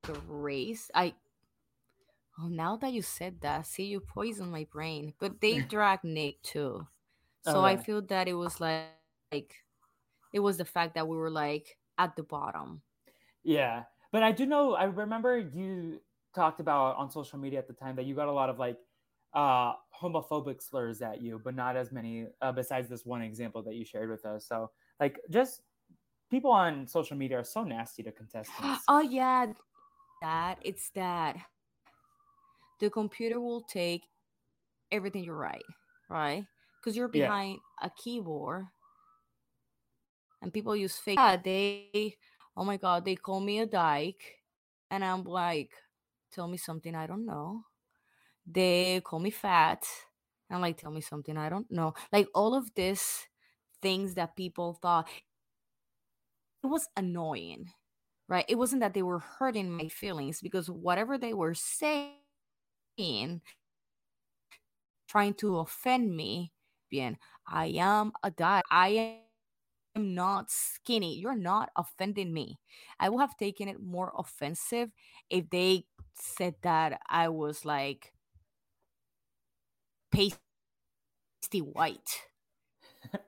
The race, I Oh, now that you said that, see, you poisoned my brain. But they dragged Nick too, so okay. I feel that it was like, like, it was the fact that we were like at the bottom. Yeah, but I do know. I remember you talked about on social media at the time that you got a lot of like uh homophobic slurs at you, but not as many. Uh, besides this one example that you shared with us, so like just people on social media are so nasty to contestants. oh yeah, that it's that the computer will take everything you write, right? Because you're behind yeah. a keyboard and people use fake. Yeah, they, oh my God, they call me a dyke. And I'm like, tell me something I don't know. They call me fat. And like, tell me something I don't know. Like all of this things that people thought it was annoying, right? It wasn't that they were hurting my feelings because whatever they were saying trying to offend me being i am a diet i am not skinny. You're not offending me. I would have taken it more offensive if they said that i was like pasty white.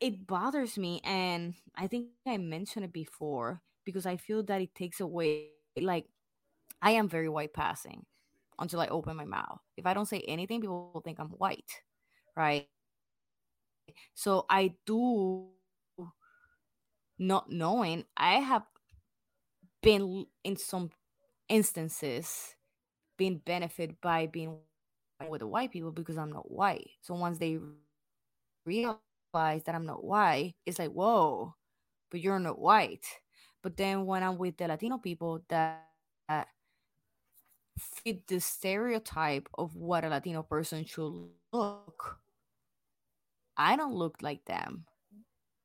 It bothers me and i think i mentioned it before because i feel that it takes away like i am very white passing until I open my mouth. If I don't say anything, people will think I'm white, right? So I do not knowing, I have been in some instances being benefited by being with the white people because I'm not white. So once they realize that I'm not white, it's like, whoa, but you're not white. But then when I'm with the Latino people that, that fit the stereotype of what a Latino person should look. I don't look like them.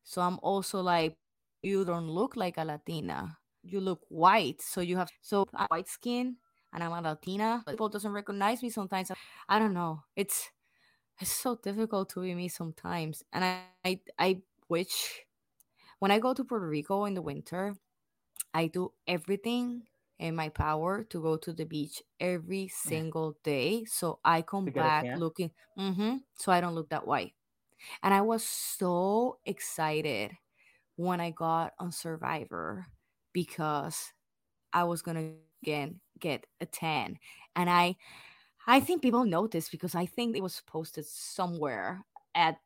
So I'm also like, you don't look like a Latina. You look white. So you have so white skin and I'm a Latina. People doesn't recognize me sometimes. I don't know. It's it's so difficult to be me sometimes. And I I, I wish when I go to Puerto Rico in the winter, I do everything in my power to go to the beach every single day so I come To get a back looking mm-hmm, so I don't look that white. And I was so excited when I got on Survivor because I was gonna again get a tan. And I I think people noticed because I think it was posted somewhere at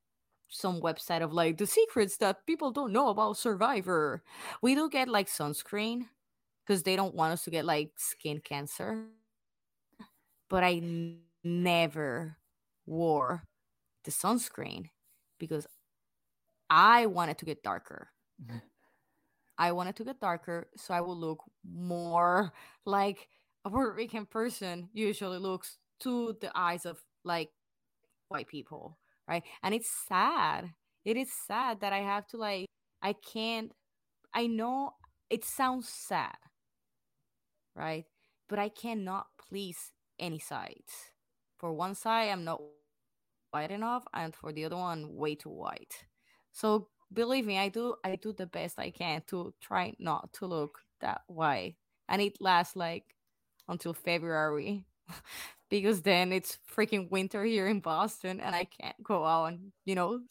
some website of like the secrets that people don't know about Survivor. We do get like sunscreen because they don't want us to get like skin cancer. But I n- never wore the sunscreen because I wanted to get darker. Mm-hmm. I wanted to get darker so I would look more like a Puerto Rican person usually looks to the eyes of like white people, right? And it's sad. It is sad that I have to like I can't I know it sounds sad, right? But I cannot please any sides. For one side, I'm not white enough, and for the other one, way too white. So believe me, I do I do the best I can to try not to look that white, and it lasts like until February. because then it's freaking winter here in Boston and I can't go out and, you know,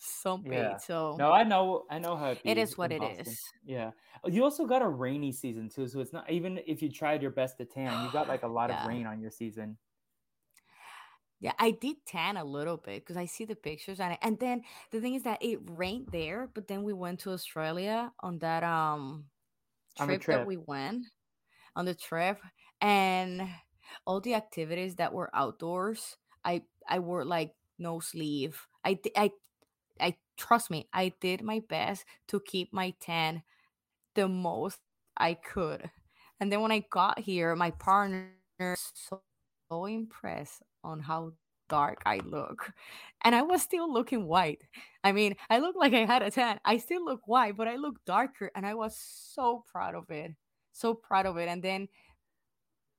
Yeah. sunbathe. So No, I know I know how it it is what it Boston. is. Yeah. Oh, You also got a rainy season too, so it's not even if you tried your best to tan, you got like a lot of rain on your season. Yeah, I did tan a little bit because I see the pictures and and then the thing is that it rained there, but then we went to Australia on that um On trip that we went on the trip and all the activities that were outdoors, I I wore like no sleeve. I I I trust me, I did my best to keep my tan the most I could. And then when I got here, my partner was so, so impressed on how dark I look. And I was still looking white. I mean, I look like I had a tan. I still look white, but I look darker and I was so proud of it. So proud of it. And then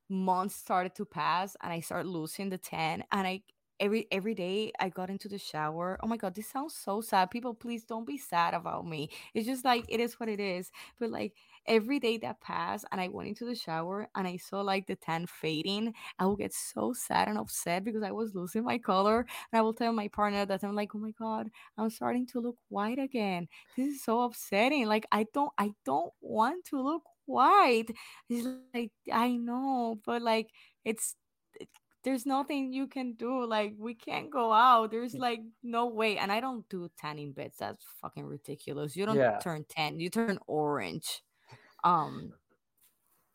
months started to pass and I started losing the tan and I every every day I got into the shower. Oh my god, this sounds so sad. People please don't be sad about me. It's just like it is what it is. But like every day that passed and I went into the shower and I saw like the tan fading, I would get so sad and upset because I was losing my color. And I will tell my partner that I'm like, oh my god, I'm starting to look white again. This is so upsetting. Like I don't I don't want to look white it's like I know, but like it's there's nothing you can do. Like we can't go out. There's like no way. And I don't do tanning beds. That's fucking ridiculous. You don't Yeah. turn tan. You turn orange. Um.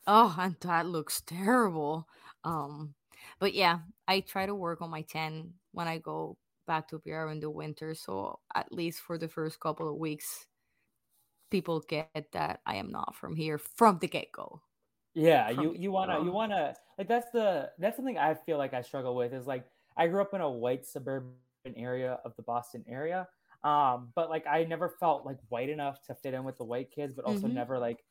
Oh, and that looks terrible. Um. But yeah, I try to work on my tan when I go back to PR in the winter. So at least for the first couple of weeks, people get that I am not from here from the get go. Yeah, From you you wanna you wanna like that's the that's something I feel like I struggle with is like I grew up in a white suburban area of the Boston area. Um, but like I never felt like white enough to fit in with the white kids, but also Mhm. never like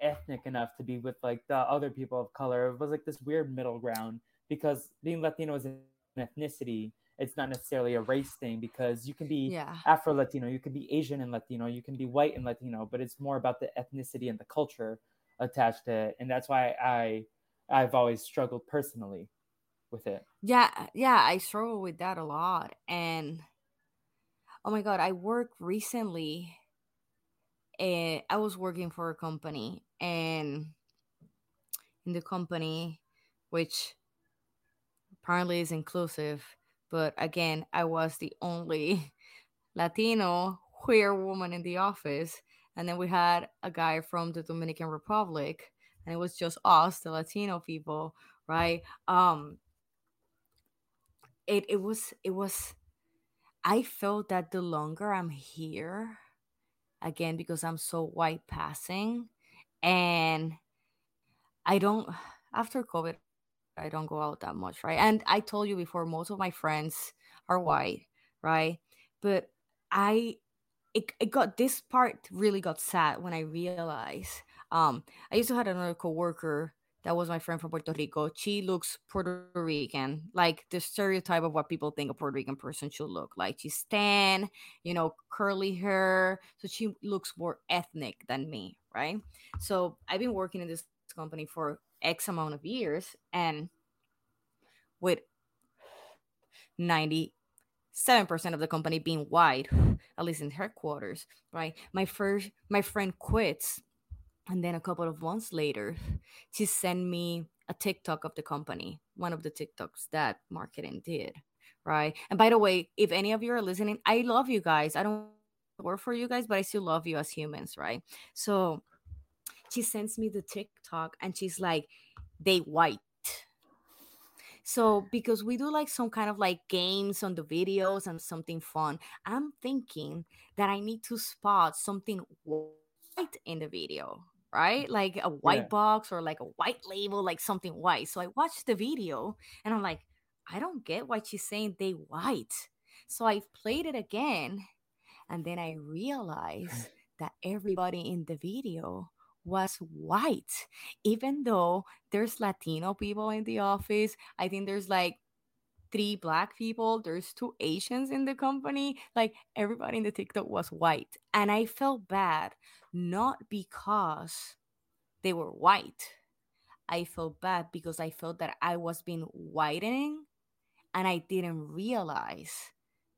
ethnic enough to be with like the other people of color. It was like this weird middle ground because being Latino is an ethnicity. It's not necessarily a race thing because you can be Yeah. Afro Latino, you can be Asian and Latino, you can be white and Latino, but it's more about the ethnicity and the culture attached to it, and that's why I I've always struggled personally with it. Yeah, yeah, I struggle with that a lot. And oh my god, I worked recently and I was working for a company and in the company which apparently is inclusive, but again, I was the only Latino queer woman in the office. And then we had a guy from the Dominican Republic, and it was just us, the Latino people, right? Um, it it was it was I felt that the longer I'm here, again, because I'm so white passing, and I don't after COVID, I don't go out that much, right? And I told you before, most of my friends are white, right? But I it, it got this part really got sad when I realized um I used to have another coworker that was my friend from Puerto Rico. She looks Puerto Rican, like the stereotype of what people think a Puerto Rican person should look like. She's tan, you know, curly hair, so she looks more ethnic than me, right? So I've been working in this company for X amount of years and with 97% of the company being white, at least in headquarters, right? My first my friend quits and then a couple of months later, she sent me a TikTok of the company, one of the TikToks that marketing did, right? And by the way, if any of you are listening, I love you guys. I don't work for you guys, but I still love you as humans, right? So she sends me the TikTok and she's like, they white. So because we do like some kind of like games on the videos and something fun, I'm thinking that I need to spot something white in the video, right? Like a white yeah. box or like a white label, like something white. So I watched the video and I'm like, I don't get why she's saying they white. So I played it again and then I realized that everybody in the video was white. Even though there's Latino people in the office, I think there's like three black people, there's two Asians in the company. Like everybody in the TikTok was white. And I felt bad not because they were white. I felt bad because I felt that I was being whitening and I didn't realize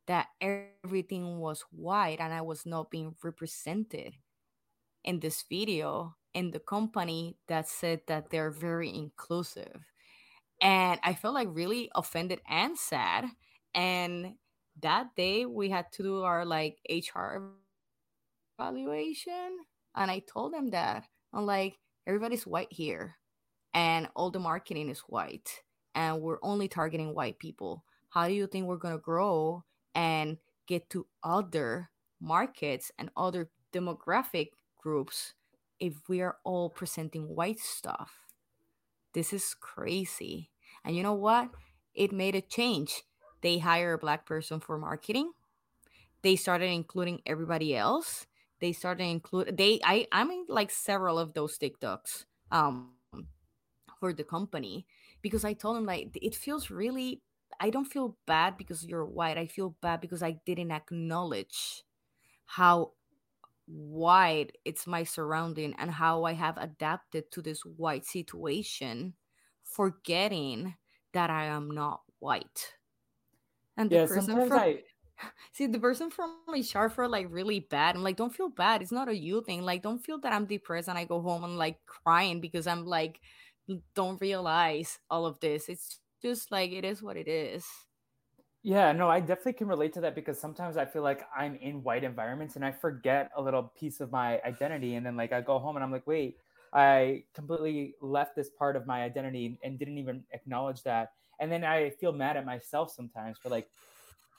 that everything was white and I was not being represented in this video in the company that said that they're very inclusive. And I felt like really offended and sad. And that day we had to do our like HR evaluation. And I told them that I'm like, everybody's white here and all the marketing is white and we're only targeting white people. How do you think we're going to grow and get to other markets and other demographic groups if we are all presenting white stuff? This is crazy. And you know what? It made a change. They hire a black person for marketing. They started including everybody else they started include they I I'm like several of those TikToks um for the company because I told them like it feels really I don't feel bad because you're white. I feel bad because I didn't acknowledge how wide it's my surrounding and how I have adapted to this white situation, forgetting that I am not white. And the yeah, person from, I See, the person from chart felt like really bad. I'm like, don't feel bad. It's not a you thing. Like, don't feel that I'm depressed and I go home and like crying because I'm like, don't realize all of this. It's just like it is what it is. Yeah, no, I definitely can relate to that because sometimes I feel like I'm in white environments and I forget a little piece of my identity. And then like I go home and I'm like, wait, I completely left this part of my identity and didn't even acknowledge that. And then I feel mad at myself sometimes for like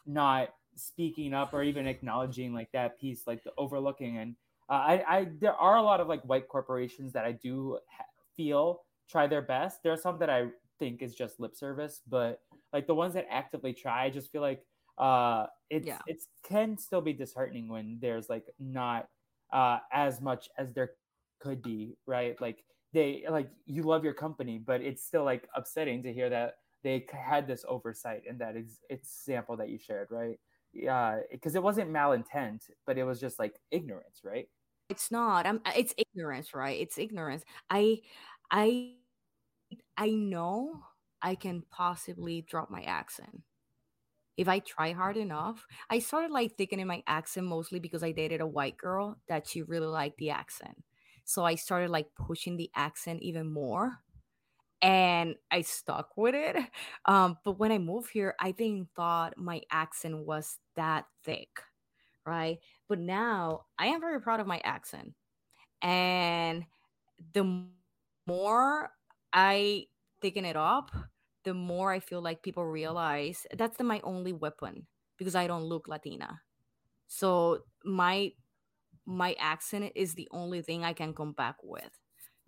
not speaking up or even acknowledging like that piece, like the overlooking. And uh, I, I, there are a lot of like white corporations that I do ha- feel try their best. There are some that I think is just lip service, but like the ones that actively try, I just feel like uh, it's yeah. it's can still be disheartening when there's like not uh, as much as there could be, right? Like they like you love your company, but it's still like upsetting to hear that they had this oversight in that ex- example that you shared, right? yeah because it wasn't malintent but it was just like ignorance right it's not i'm it's ignorance right it's ignorance i i i know i can possibly drop my accent if i try hard enough i started like thickening my accent mostly because i dated a white girl that she really liked the accent so i started like pushing the accent even more and I stuck with it. Um, but when I moved here, I didn't thought my accent was that thick, right? But now I am very proud of my accent, and the more I thicken it up, the more I feel like people realize that's the, my only weapon because I don't look Latina. So my my accent is the only thing I can come back with.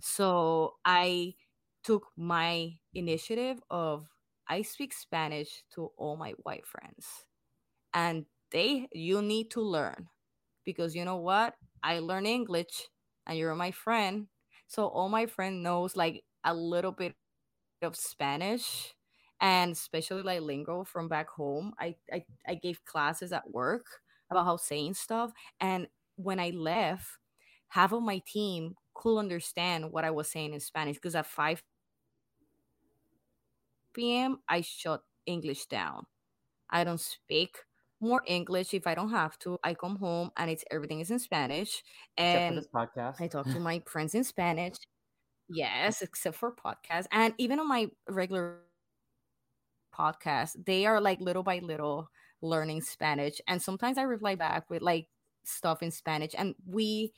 So I took my initiative of I speak Spanish to all my white friends. And they you need to learn because you know what? I learn English and you're my friend. So all my friend knows like a little bit of Spanish and especially like lingo from back home. I, I, I gave classes at work about how saying stuff. And when I left, half of my team could understand what I was saying in Spanish because at five p.m., I shut English down. I don't speak more English if I don't have to. I come home and it's everything is in Spanish. And Except for this podcast. I talk to my friends in Spanish. Yes, except for podcasts. And even on my regular podcast, they are like little by little learning Spanish. And sometimes I reply back with like stuff in Spanish. And we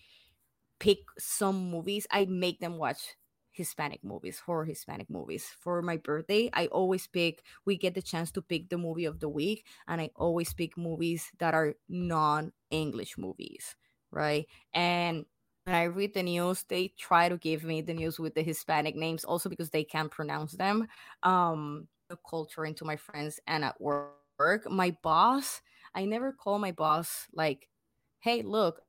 pick some movies. I make them watch Hispanic movies, horror Hispanic movies. For my birthday, I always pick, we get the chance to pick the movie of the week, and I always pick movies that are non English movies, right? And when I read the news, they try to give me the news with the Hispanic names also because they can't pronounce them. Um, the culture into my friends and at work. My boss, I never call my boss like, hey, look,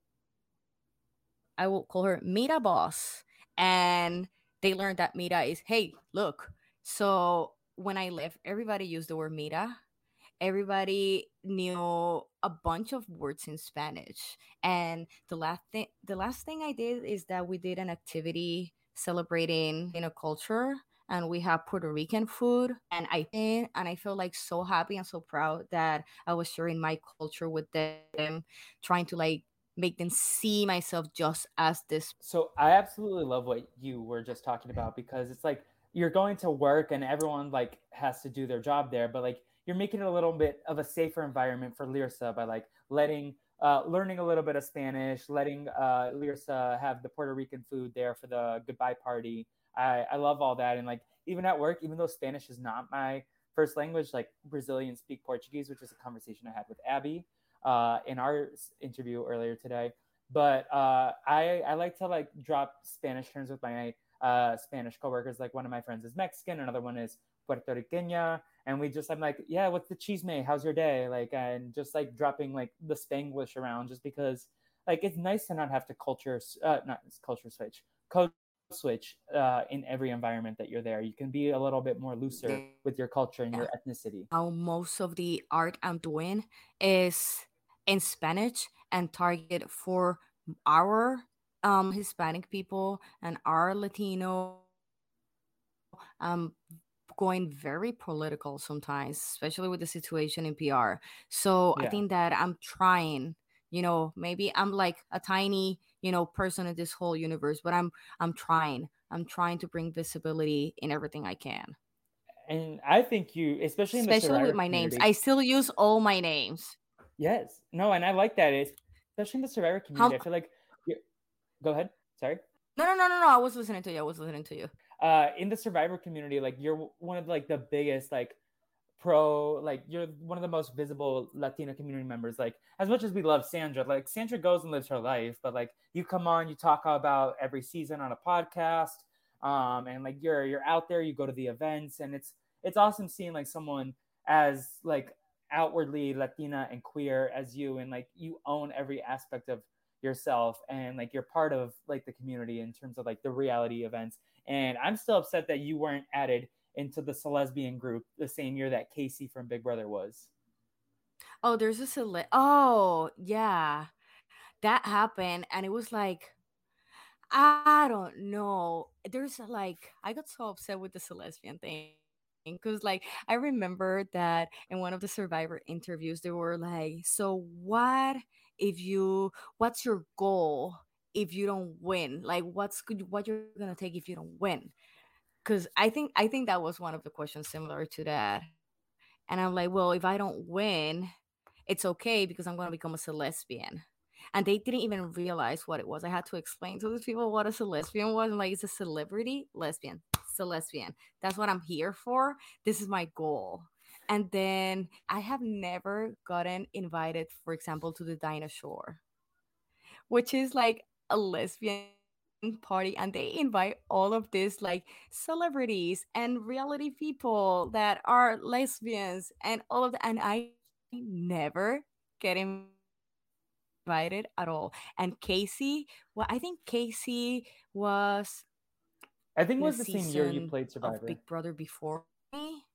I will call her Mira boss. And they learned that Mira is, hey, look. So when I left, everybody used the word Mira. Everybody knew a bunch of words in Spanish. And the last thing the last thing I did is that we did an activity celebrating in a culture and we have Puerto Rican food and I think and I feel like so happy and so proud that I was sharing my culture with them, trying to like make them see myself just as this. So I absolutely love what you were just talking about because it's like you're going to work and everyone like has to do their job there, but like you're making it a little bit of a safer environment for Lyrsa by like letting uh, learning a little bit of Spanish, letting uh, Lyrsa have the Puerto Rican food there for the goodbye party. I, I love all that. And like even at work, even though Spanish is not my first language, like Brazilians speak Portuguese, which is a conversation I had with Abi uh, in our interview earlier today. But uh, I I like to like drop Spanish terms with my uh, Spanish coworkers. Like one of my friends is Mexican, another one is Puerto Rican, and we just I'm like, yeah, what's the chisme? How's your day? Like, and just like dropping like the Spanglish around, just because like it's nice to not have to culture, uh, not culture switch, code switch uh, in every environment that you're there. You can be a little bit more looser with your culture and your ethnicity. How most of the art I'm doing is in Spanish and target for our um, Hispanic people and our Latino. Um, going very political sometimes, especially with the situation in PR. So yeah. I think that I'm trying you know maybe i'm like a tiny you know person in this whole universe but i'm i'm trying. I'm trying to bring visibility in everything i can. And i think you especially especially with my names. i still use all my names. Yes. No and i like that. It's, especially in the survivor community How, i feel like go ahead. Sorry? No no no no no. I was listening to you. I was listening to you uh in the survivor community like you're one of like the biggest like pro like you're one of the most visible latina community members. Like as much as we love sandra like sandra goes and lives her life but like you come on you talk about every season on a podcast um and like you're you're out there you go to the events and it's it's awesome seeing like someone as like outwardly latina and queer as you and like you own every aspect of yourself and like you're part of like the community in terms of like the reality events and i'm still upset that you weren't added into the Celesbian group the same year that Casey from Big Brother was. Oh, there's a Cele. Oh, yeah, that happened, and it was like, I don't know. There's like, I got so upset with the Celesbian thing because like i remember that in one of the survivor interviews they were like so what if you what's your goal if you don't win like what's good what you're gonna take if you don't win because I think I think that was one of the questions similar to that. And I'm like, well, if I don't win, it's okay because I'm gonna become a lesbian. And they didn't even realize what it was. I had to explain to these people what a lesbian was. Like, it's a celebrity lesbian. Lesbian. That's what I'm here for. This is my goal. And then I have never gotten invited, for example, to the Dinah Shore, which is like a lesbian party and they invite all of these like celebrities and reality people that are lesbians and all of that and i never get invited at all. And casey well i think casey was i think it was the same year you played survivor. Big brother before me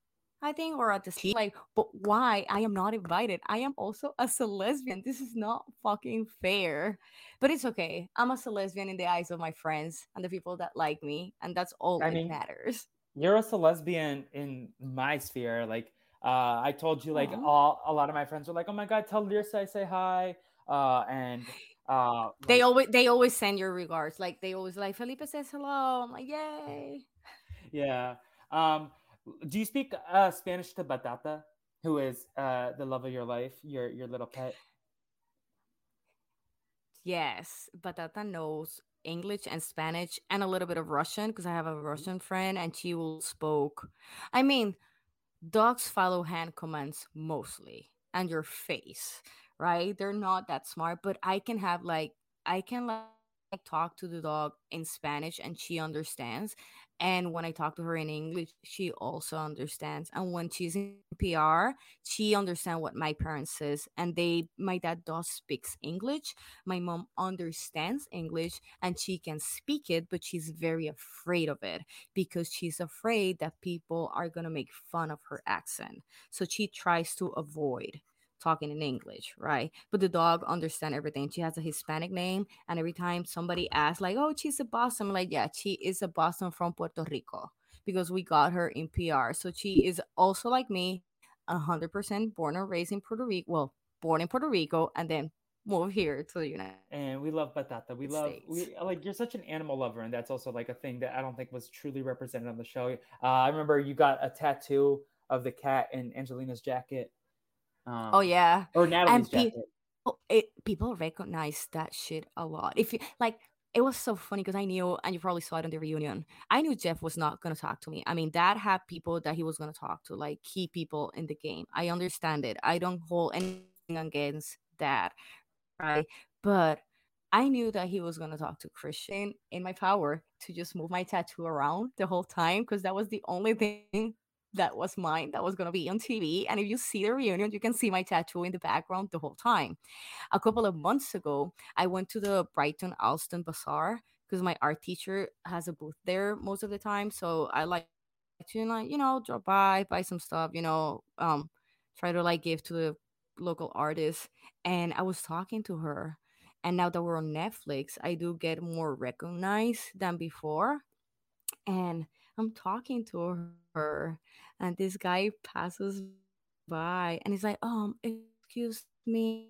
I think, or at the same like, but why I am not invited? I am also a lesbian. This is not fucking fair. But it's okay. I'm a lesbian in the eyes of my friends and the people that like me, and that's all I that mean, matters. You're also lesbian in my sphere. Like, uh, I told you, like, Oh. all a lot of my friends were like, "Oh my god, tell Lyrsa I say hi." Uh, and uh, They always they always send your regards. Like they always like Felipe says hello. I'm like, yay. yeah. Um, do you speak uh, Spanish to Batata, who is uh, the love of your life, your your little pet? Yes, Batata knows English and Spanish and a little bit of Russian because I have a Russian friend and she will spoke. I mean, dogs follow hand commands mostly and your face, right? They're not that smart, but I can have like I can like talk to the dog in Spanish and she understands. And when I talk to her in English, she also understands. And when she's in PR, she understands what my parents says. And they my dad does speaks English. My mom understands English and she can speak it, but she's very afraid of it because she's afraid that people are to make fun of her accent. So she tries to avoid talking in English, right? But the dog understands everything. She has a Hispanic name, and every time somebody asks, like, "Oh, she's a Boston," I'm like, "Yeah, she is a Boston from Puerto Rico because we got her in PR." So she is also like me, hundred percent born and raised in Puerto Rico. Well, born in Puerto Rico and then moved here to the United and we love batata. We love States. we like you're such an animal lover, and that's also like a thing that I don't think was truly represented on the show. Uh, I remember you got a tattoo of the cat in Angelina's jacket. Um, Oh yeah, or Natalie's and jacket. Oh, it, people recognize that shit a lot. If you like, it was so funny because I knew, and you probably saw it on the reunion. I knew Jeff was not gonna talk to me. I mean, Dad had people that he was gonna talk to, like key people in the game. I understand it. I don't hold anything against that, right? But I knew that he was gonna talk to Christian in my power to just move my tattoo around the whole time because that was the only thing that was mine that was gonna be on TV. And if you see the reunion, you can see my tattoo in the background the whole time a couple of months ago, I went to the Brighton Allston Bazaar because my art teacher has a booth there most of the time. So I like to like, you know, drop by, buy some stuff, you know, um, try to like give to the local artists. And I was talking to her. And now that we're on Netflix, I do get more recognized than before. And I'm talking to her, and this guy passes by and he's like, um, excuse me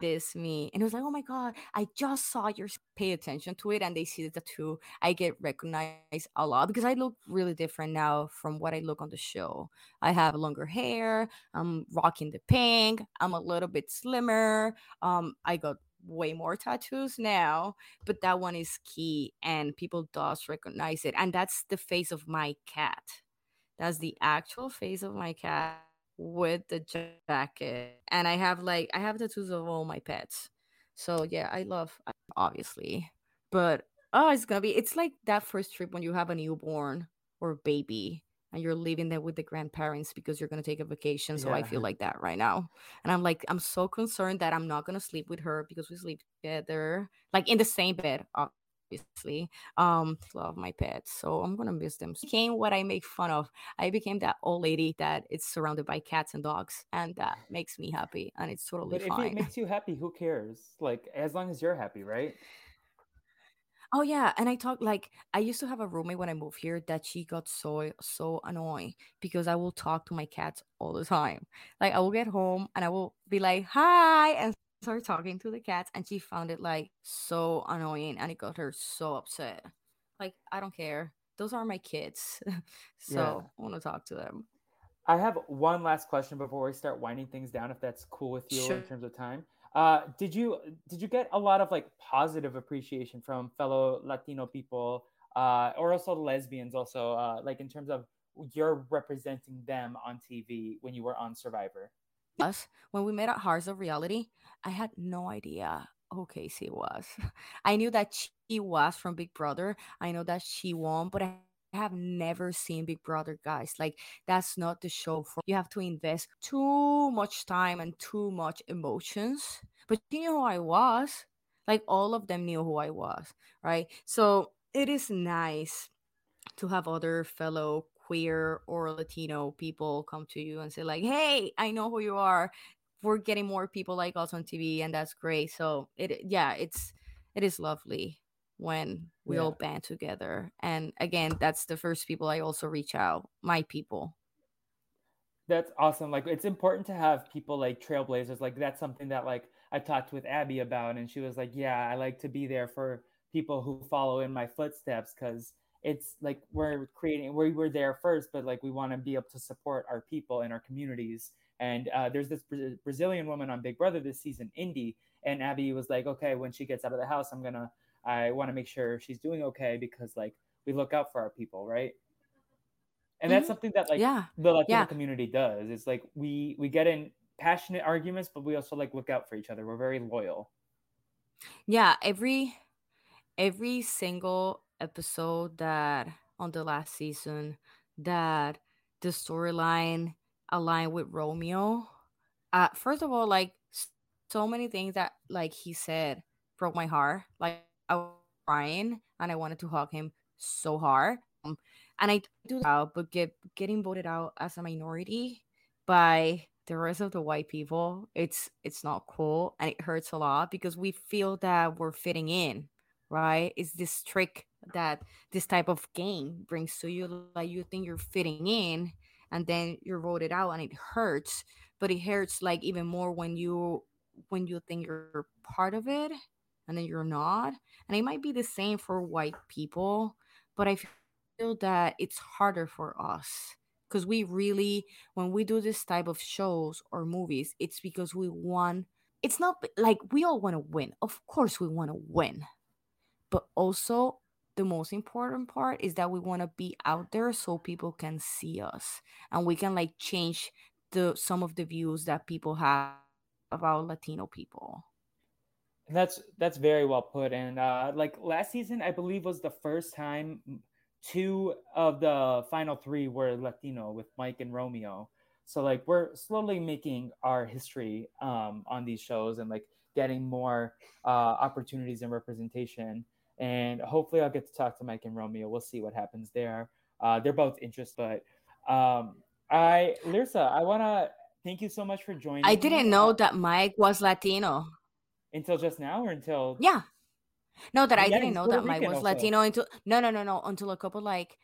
this me and it was like oh my god i just saw yours pay attention to it and they see the tattoo i get recognized a lot because i look really different now from what i look on the show. I have longer hair i'm rocking the pink i'm a little bit slimmer um i got way more tattoos now but that one is key and people does recognize it and that's the face of my cat that's the actual face of my cat with the jacket. And I have like I have tattoos of all my pets. So yeah, I love obviously. But oh, it's gonna be it's like that first trip when you have a newborn or baby and you're leaving there with the grandparents because you're gonna take a vacation. So I feel like that right now. And I'm like, I'm so concerned that I'm not gonna sleep with her because we sleep together, like in the same bed, obviously. Um, love my pets, so I'm gonna miss them. Became what I make fun of. I became that old lady that is surrounded by cats and dogs, and that makes me happy, and it's totally But if it makes you happy, who cares? Like as long as you're happy, right? Oh yeah, and I talk like I used to have a roommate when I moved here that she got so so annoying because I will talk to my cats all the time. Like I will get home and I will be like, "Hi," and start talking to the cats, and she found it like so annoying, and it got her so upset. Like I don't care; those are my kids, Yeah. so I want to talk to them. I have one last question before we start winding things down, if that's cool with you in terms of time. Uh, did you did you get a lot of like positive appreciation from fellow Latino people, uh, or also lesbians, also uh, like in terms of you're representing them on TV when you were on Survivor? us when we met at Hearts of Reality, I had no idea who Casey was. I knew that she was from Big Brother. I know that she won, but I have never seen Big Brother, guys. Like that's not the show for you have to invest too much time and too much emotions. But you knew who I was. Like all of them knew who I was, right? So it is nice to have other fellow queer or Latino people come to you and say like, "Hey, I know who you are. We're getting more people like us on TV, and that's great." So it, yeah, it's it is lovely. When we Yeah. all band together. And again, that's the first people I also reach out, my people. That's awesome. Like it's important to have people like trailblazers. Like that's something that like I talked with Abi about, and she was like, "Yeah, I like to be there for people who follow in my footsteps because it's like we're creating we were there first, but like we want to be able to support our people and our communities." And uh, there's this Bra- Brazilian woman on Big Brother this season, Indy, and Abi was like, "Okay, when she gets out of the house, I'm gonna I want to make sure she's doing okay because like we look out for our people, right?" And that's Mhm. something that like Yeah. the Latino Yeah. community does. It's like we we get in passionate arguments, but we also like look out for each other. We're very loyal. Yeah, every every single episode that on the last season that the storyline aligned with Romeo. Uh first of all, like so many things that like he said broke my heart. Like I was crying and I wanted to hug him so hard. Um, and I do that, but get getting voted out as a minority by the rest of the white people, it's it's not cool and it hurts a lot because we feel that we're fitting in right? It's this trick that this type of game brings to you. Like you think you're fitting in, and then you're voted out, and it hurts. But it hurts like even more when you when you think you're part of it, and then you're not. And it might be the same for white people, but I feel that it's harder for us because we really when we do this type of shows or movies, it's because we want. It's not like we all want to win. Of course, we want to win but also the most important part is that we want to be out there so people can see us and we can like change the some of the views that people have about latino people And that's that's very well put. And uh, like last season, I believe was the first time two of the final three were Latino with Mike and Romeo. So like we're slowly making our history um, on these shows and like getting more uh, opportunities and representation. And hopefully, I'll get to talk to Mike and Romeo. We'll see what happens there. Uh, they're both interested, but um, I, Lyrsa, I want to thank you so much for joining. i didn't know uh, that mike was latino until just now or until yeah no that i Yeah, didn't know that mike was also. latino until no no no no until a couple like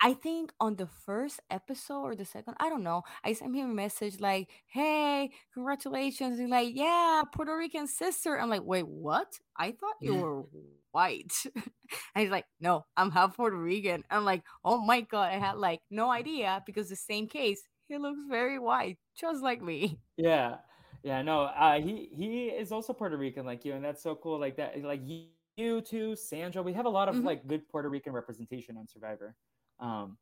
I think on the first episode or the second, I don't know. I sent him a message like, "Hey, congratulations!" He's like, "Yeah, Puerto Rican sister." I'm like, "Wait, what? I thought you were white." and he's like, "No, I'm half Puerto Rican." I'm like, "Oh my god!" I had like no idea because the same case, he looks very white, just like me. Yeah, yeah, no, uh, he he is also Puerto Rican like you, and that's so cool. Like that, like you, too, Sandra. We have a lot of Mhm. like good Puerto Rican representation on Survivor. Um,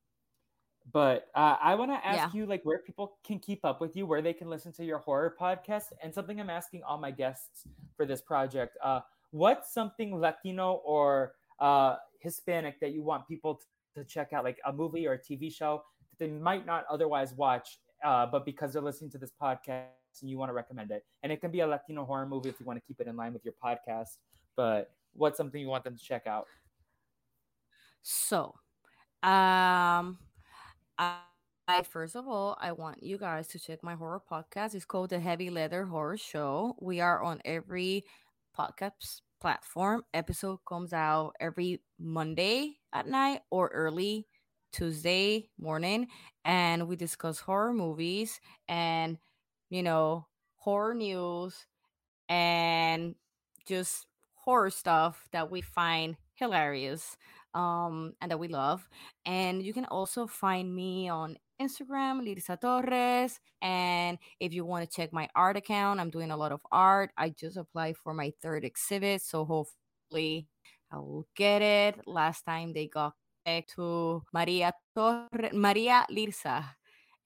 but uh, I want to ask Yeah. you like where people can keep up with you, where they can listen to your horror podcast, and something I'm asking all my guests for this project. Uh, what's something Latino or uh, Hispanic that you want people to, to check out, like a movie or a TV show that they might not otherwise watch, uh, but because they're listening to this podcast and you want to recommend it? And it can be a Latino horror movie if you want to keep it in line with your podcast. But what's something you want them to check out? So, um, I, first of all, I want you guys to check my horror podcast. It's called the Heavy Leather Horror Show. We are on every podcast platform. Episode comes out every Monday at night or early Tuesday morning, and we discuss horror movies and you know horror news and just horror stuff that we find hilarious um and that we love. And you can also find me on instagram Lyrsa torres. And if you want to check my art account i'm doing a lot of art. I just applied for my third exhibit so hopefully i will get it. Last time they got back to maria torre maria Lyrsa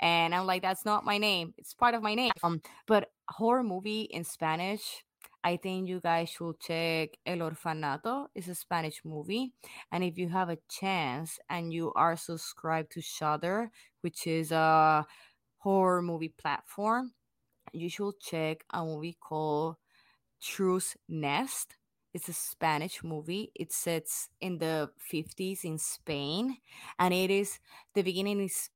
and i'm like that's not my name it's part of my name um but horror movie in spanish I think you guys should check El Orfanato. It's a Spanish movie. And if you have a chance and you are subscribed to Shudder, which is a horror movie platform, you should check a movie called Truth Nest. It's a Spanish movie. It sets in the 50s in Spain. And it is, the beginning is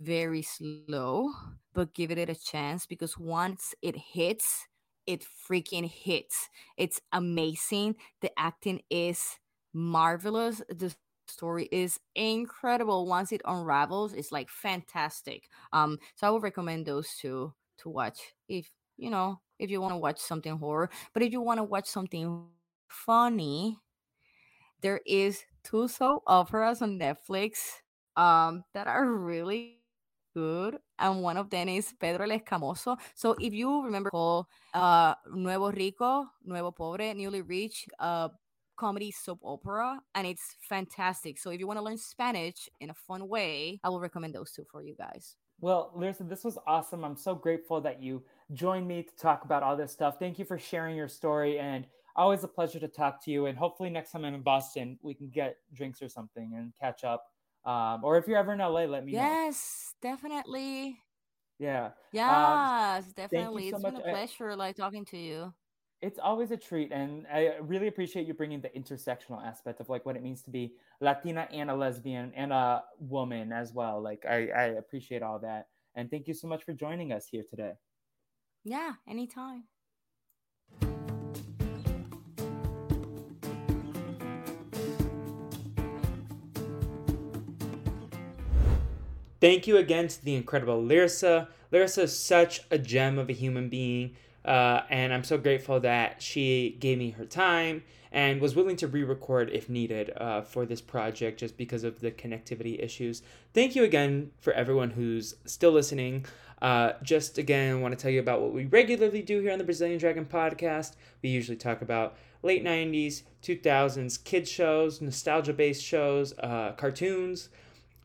very slow, but give it a chance because once it hits, it freaking hits. It's amazing. The acting is marvelous. The story is incredible. Once it unravels, it's like fantastic. Um, so I would recommend those two to watch if you know if you want to watch something horror. But if you want to watch something funny, there is two soap operas on Netflix um that are really good and one of them is Pedro el Escamoso. So if you remember uh Nuevo Rico, Nuevo Pobre, Newly Rich, uh comedy soap opera and it's fantastic. So if you want to learn Spanish in a fun way, I will recommend those two for you guys. Well, Lyrsa, this was awesome. I'm so grateful that you joined me to talk about all this stuff. Thank you for sharing your story and always a pleasure to talk to you. And hopefully next time I'm in Boston, we can get drinks or something and catch up. Um, or if you're ever in LA, let me yes, know. Yes, definitely. Yeah. Yes, um, definitely. It's so been a pleasure like talking to you. It's always a treat, and I really appreciate you bringing the intersectional aspect of like what it means to be Latina and a lesbian and a woman as well. Like I, I appreciate all that, and thank you so much for joining us here today. Yeah, anytime. Thank you again to the incredible Lyrsa. Lyrsa is such a gem of a human being, uh, and I'm so grateful that she gave me her time and was willing to re record if needed uh, for this project just because of the connectivity issues. Thank you again for everyone who's still listening. Uh, just again, I want to tell you about what we regularly do here on the Brazilian Dragon podcast. We usually talk about late 90s, 2000s kids shows, nostalgia based shows, uh, cartoons.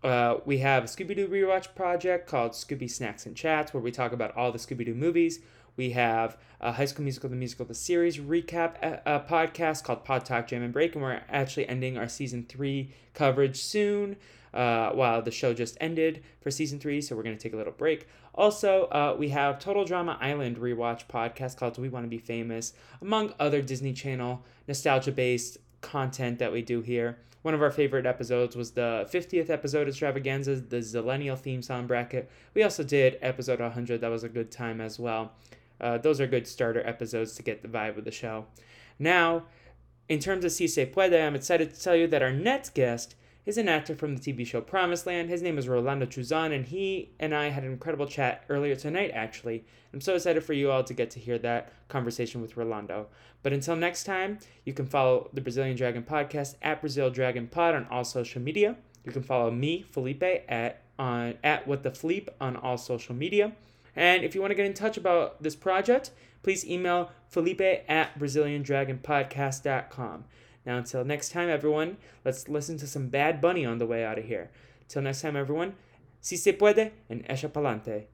Uh, we have a Scooby Doo rewatch project called Scooby Snacks and Chats, where we talk about all the Scooby Doo movies. We have a High School Musical, the musical, the series recap uh, uh, podcast called Pod Talk Jam and Break, and we're actually ending our season three coverage soon. Uh, while the show just ended for season three, so we're going to take a little break. Also, uh, we have Total Drama Island rewatch podcast called Do We Want to Be Famous, among other Disney Channel nostalgia based content that we do here. One of our favorite episodes was the 50th episode extravaganza, the Zillennial theme song bracket. We also did episode 100, that was a good time as well. Uh, those are good starter episodes to get the vibe of the show. Now, in terms of Si Se Puede, I'm excited to tell you that our next guest is an actor from the TV show Promised Land. His name is Rolando Chusan, and he and I had an incredible chat earlier tonight, actually. I'm so excited for you all to get to hear that conversation with Rolando. But until next time, you can follow the Brazilian Dragon Podcast at Brazil Dragon Pod on all social media. You can follow me, Felipe, at on at What the Fleep on all social media. And if you want to get in touch about this project, please email Felipe at BrazilianDragonPodcast.com. Now, until next time, everyone, let's listen to some Bad Bunny on the way out of here. Till next time, everyone, si se puede and echa palante.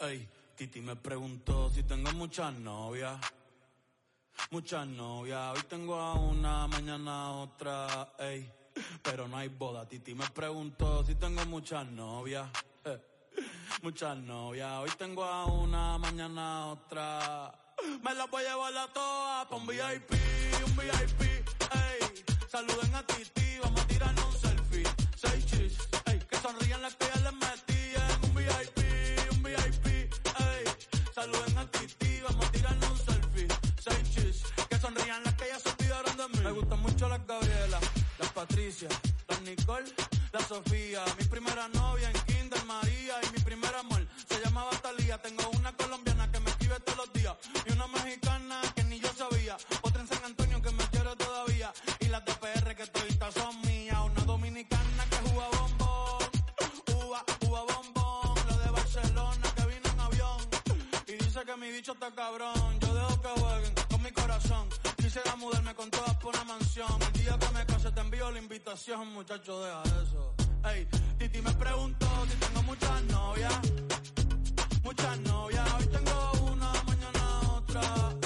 Ey, Titi me preguntó si tengo muchas novias. Muchas novias. Hoy tengo a una, mañana a otra. Ey. Pero no hay boda. Titi me preguntó si tengo muchas novias. Muchas novias. Hoy tengo a una, mañana a otra. Me la voy a llevar a todas pa' un VIP, un VIP. Ey, saluden a Titi, vamos a tirarnos un selfie. Seis chis, ey, que sonrían las que ya les metí en un VIP, un VIP. Ey, saluden a Titi, vamos a tirarnos un selfie. Seis chis, que sonrían las que ya se olvidaron de mí. Me gustan mucho las Gabriela la Patricia, la Nicole, la Sofía. Mi primera novia en Kinder María y mi primer amor se llamaba Talía. Tengo una colombiana que me escribe todos los días y una mexicana que ni yo sabía. Otra en San Antonio que me quiere todavía y las de que todavía son mías. Una dominicana que juega bombón, uva, uva bombón. La de Barcelona que vino en avión y dice que mi bicho está cabrón. Yo dejo que jueguen con mi corazón. Quisiera mudarme con todas por una mansión. El día que me te envío la invitación, muchacho, deja eso. Ey, Titi me preguntó si tengo muchas novias. Muchas novias, hoy tengo una, mañana otra.